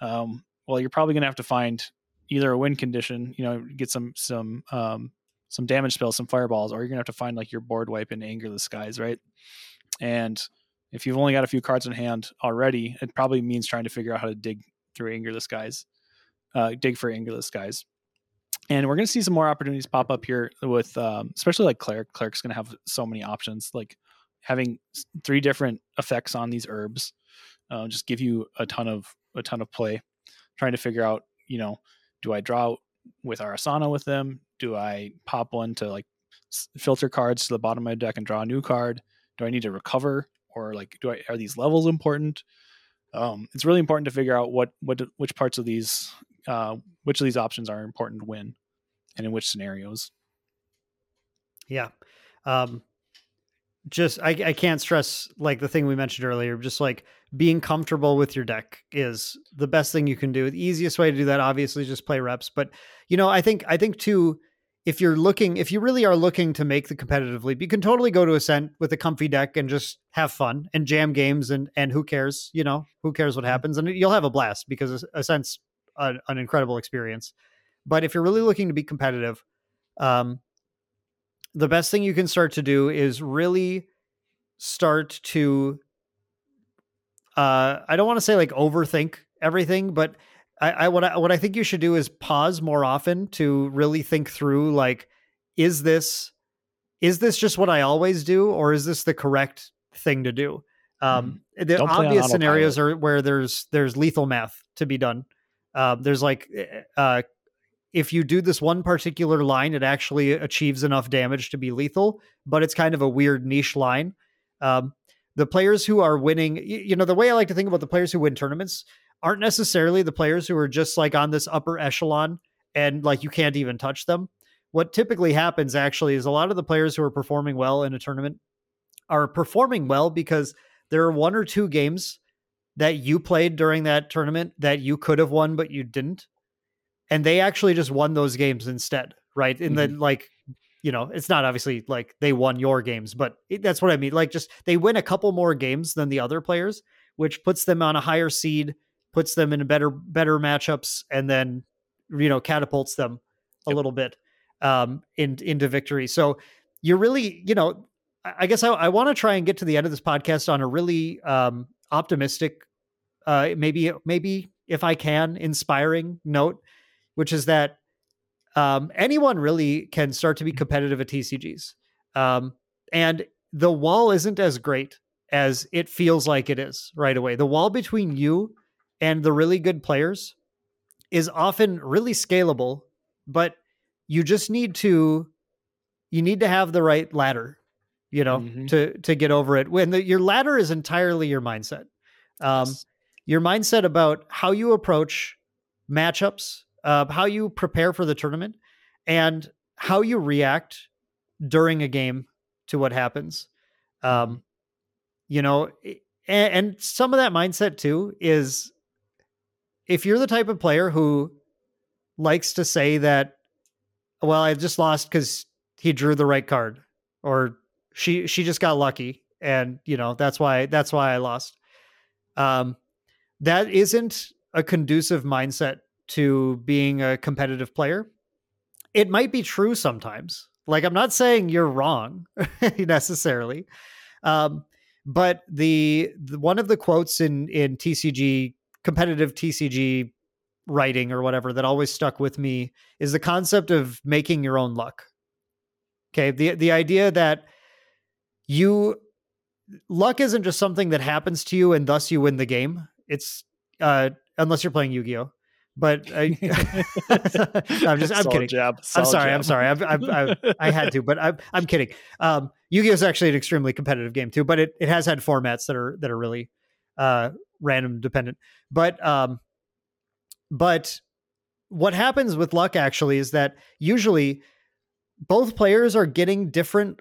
um, well you're probably going to have to find either a win condition you know get some some um, some damage spells, some fireballs, or you're gonna have to find like your board wipe in Anger the Skies, right? And if you've only got a few cards in hand already, it probably means trying to figure out how to dig through Anger the Skies, uh, dig for Anger the Skies. And we're gonna see some more opportunities pop up here with, um, especially like Cleric. Cleric's gonna have so many options, like having three different effects on these herbs, uh, just give you a ton of a ton of play. Trying to figure out, you know, do I draw with our Asana with them? Do I pop one to like filter cards to the bottom of my deck and draw a new card? Do I need to recover or like do I are these levels important? Um, it's really important to figure out what what which parts of these uh, which of these options are important when and in which scenarios. Yeah. Um, just I, I can't stress like the thing we mentioned earlier just like being comfortable with your deck is the best thing you can do the easiest way to do that obviously just play reps but you know i think i think too if you're looking if you really are looking to make the competitive leap you can totally go to ascent with a comfy deck and just have fun and jam games and and who cares you know who cares what mm-hmm. happens and you'll have a blast because ascent's an, an incredible experience but if you're really looking to be competitive um the best thing you can start to do is really start to uh I don't want to say like overthink everything, but I, I what I what I think you should do is pause more often to really think through like is this is this just what I always do or is this the correct thing to do? Um, mm. the obvious scenarios are where there's there's lethal math to be done. Um, there's like eh, uh, if you do this one particular line, it actually achieves enough damage to be lethal, but it's kind of a weird niche line. Um, the players who are winning, you know, the way I like to think about the players who win tournaments aren't necessarily the players who are just like on this upper echelon and like you can't even touch them. What typically happens actually is a lot of the players who are performing well in a tournament are performing well because there are one or two games that you played during that tournament that you could have won but you didn't and they actually just won those games instead right in mm-hmm. the like you know it's not obviously like they won your games but it, that's what i mean like just they win a couple more games than the other players which puts them on a higher seed puts them in a better better matchups and then you know catapults them a yep. little bit um in, into victory so you're really you know i guess i, I want to try and get to the end of this podcast on a really um optimistic uh maybe maybe if i can inspiring note which is that um, anyone really can start to be mm-hmm. competitive at TCGs. Um, and the wall isn't as great as it feels like it is right away. The wall between you and the really good players is often really scalable, but you just need to you need to have the right ladder, you know, mm-hmm. to to get over it. When the, your ladder is entirely your mindset. Um, yes. your mindset about how you approach matchups, uh, how you prepare for the tournament and how you react during a game to what happens. Um, you know, and, and some of that mindset too is if you're the type of player who likes to say that, well, I just lost because he drew the right card, or she she just got lucky, and you know that's why that's why I lost. Um, that isn't a conducive mindset to being a competitive player. It might be true sometimes. Like I'm not saying you're wrong necessarily. Um, but the, the, one of the quotes in in TCG competitive TCG writing or whatever that always stuck with me is the concept of making your own luck. Okay, the the idea that you luck isn't just something that happens to you and thus you win the game. It's uh unless you're playing Yu-Gi-Oh but I, am just I'm Solid kidding. Jab. I'm sorry. Jab. I'm sorry. I, I, I, I had to, but I'm I'm kidding. Um, Yu-Gi-Oh is actually an extremely competitive game too, but it, it has had formats that are that are really uh, random dependent. But um, but what happens with luck actually is that usually both players are getting different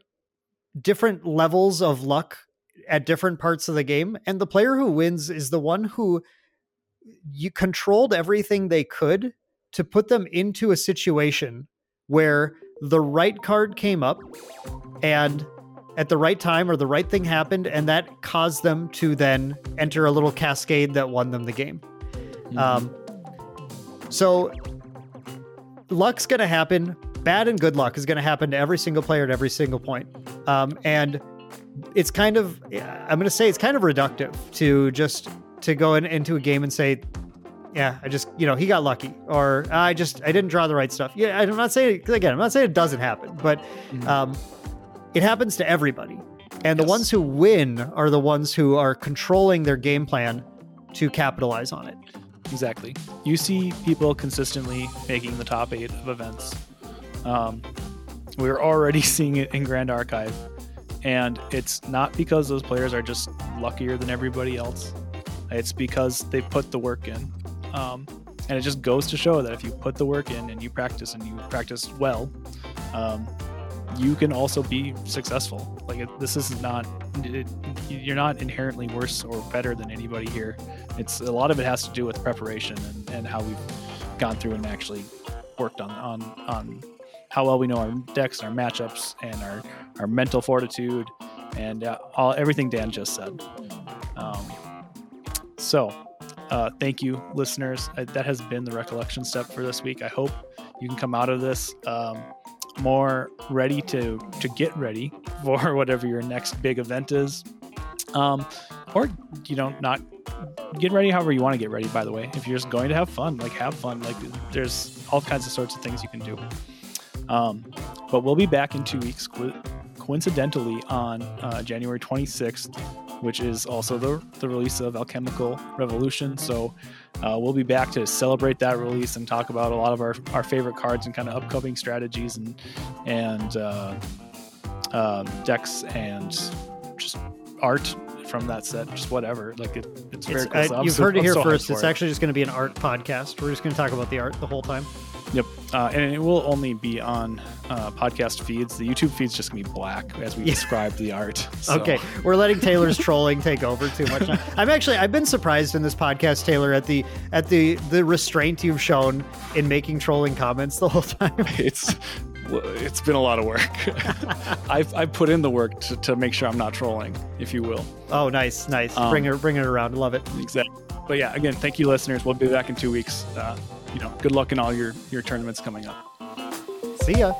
different levels of luck at different parts of the game, and the player who wins is the one who you controlled everything they could to put them into a situation where the right card came up and at the right time or the right thing happened and that caused them to then enter a little cascade that won them the game mm-hmm. um, so luck's going to happen bad and good luck is going to happen to every single player at every single point um, and it's kind of i'm going to say it's kind of reductive to just to go in, into a game and say, yeah, I just, you know, he got lucky, or I just, I didn't draw the right stuff. Yeah, I'm not saying, again, I'm not saying it doesn't happen, but mm-hmm. um, it happens to everybody. And yes. the ones who win are the ones who are controlling their game plan to capitalize on it. Exactly. You see people consistently making the top eight of events. Um, we're already seeing it in Grand Archive. And it's not because those players are just luckier than everybody else. It's because they put the work in. Um, and it just goes to show that if you put the work in and you practice and you practice well, um, you can also be successful. Like it, this is not, it, you're not inherently worse or better than anybody here. It's a lot of it has to do with preparation and, and how we've gone through and actually worked on on on how well we know our decks, and our matchups, and our our mental fortitude, and uh, all everything Dan just said. Um, so, uh, thank you, listeners. Uh, that has been the recollection step for this week. I hope you can come out of this um, more ready to to get ready for whatever your next big event is, um, or you know, not get ready however you want to get ready. By the way, if you're just going to have fun, like have fun. Like there's all kinds of sorts of things you can do. Um, but we'll be back in two weeks, coincidentally on uh, January 26th which is also the, the release of Alchemical Revolution. So uh, we'll be back to celebrate that release and talk about a lot of our, our favorite cards and kind of upcoming strategies and and uh, uh, decks and just art from that set, just whatever. Like it, it's very It's, cool. uh, So I'm you've heard it here so first. It's it. actually just going to be an art podcast. We're just going to talk about the art the whole time. Yep, uh, and it will only be on uh, podcast feeds. The YouTube feed's just gonna be black as we Yeah. describe the art. So, Okay, we're letting Taylor's trolling take over too much. I'm actually I've been surprised in this podcast, Taylor, at the at the the restraint you've shown in making trolling comments the whole time. it's it's been a lot of work. I've I've put in the work to, to make sure I'm not trolling, if you will. Oh, nice, nice. Um, bring it bring it around. Love it. Exactly. But yeah, again, thank you, listeners. We'll be back in two weeks. Uh, you know, good luck in all your your tournaments coming up. See ya.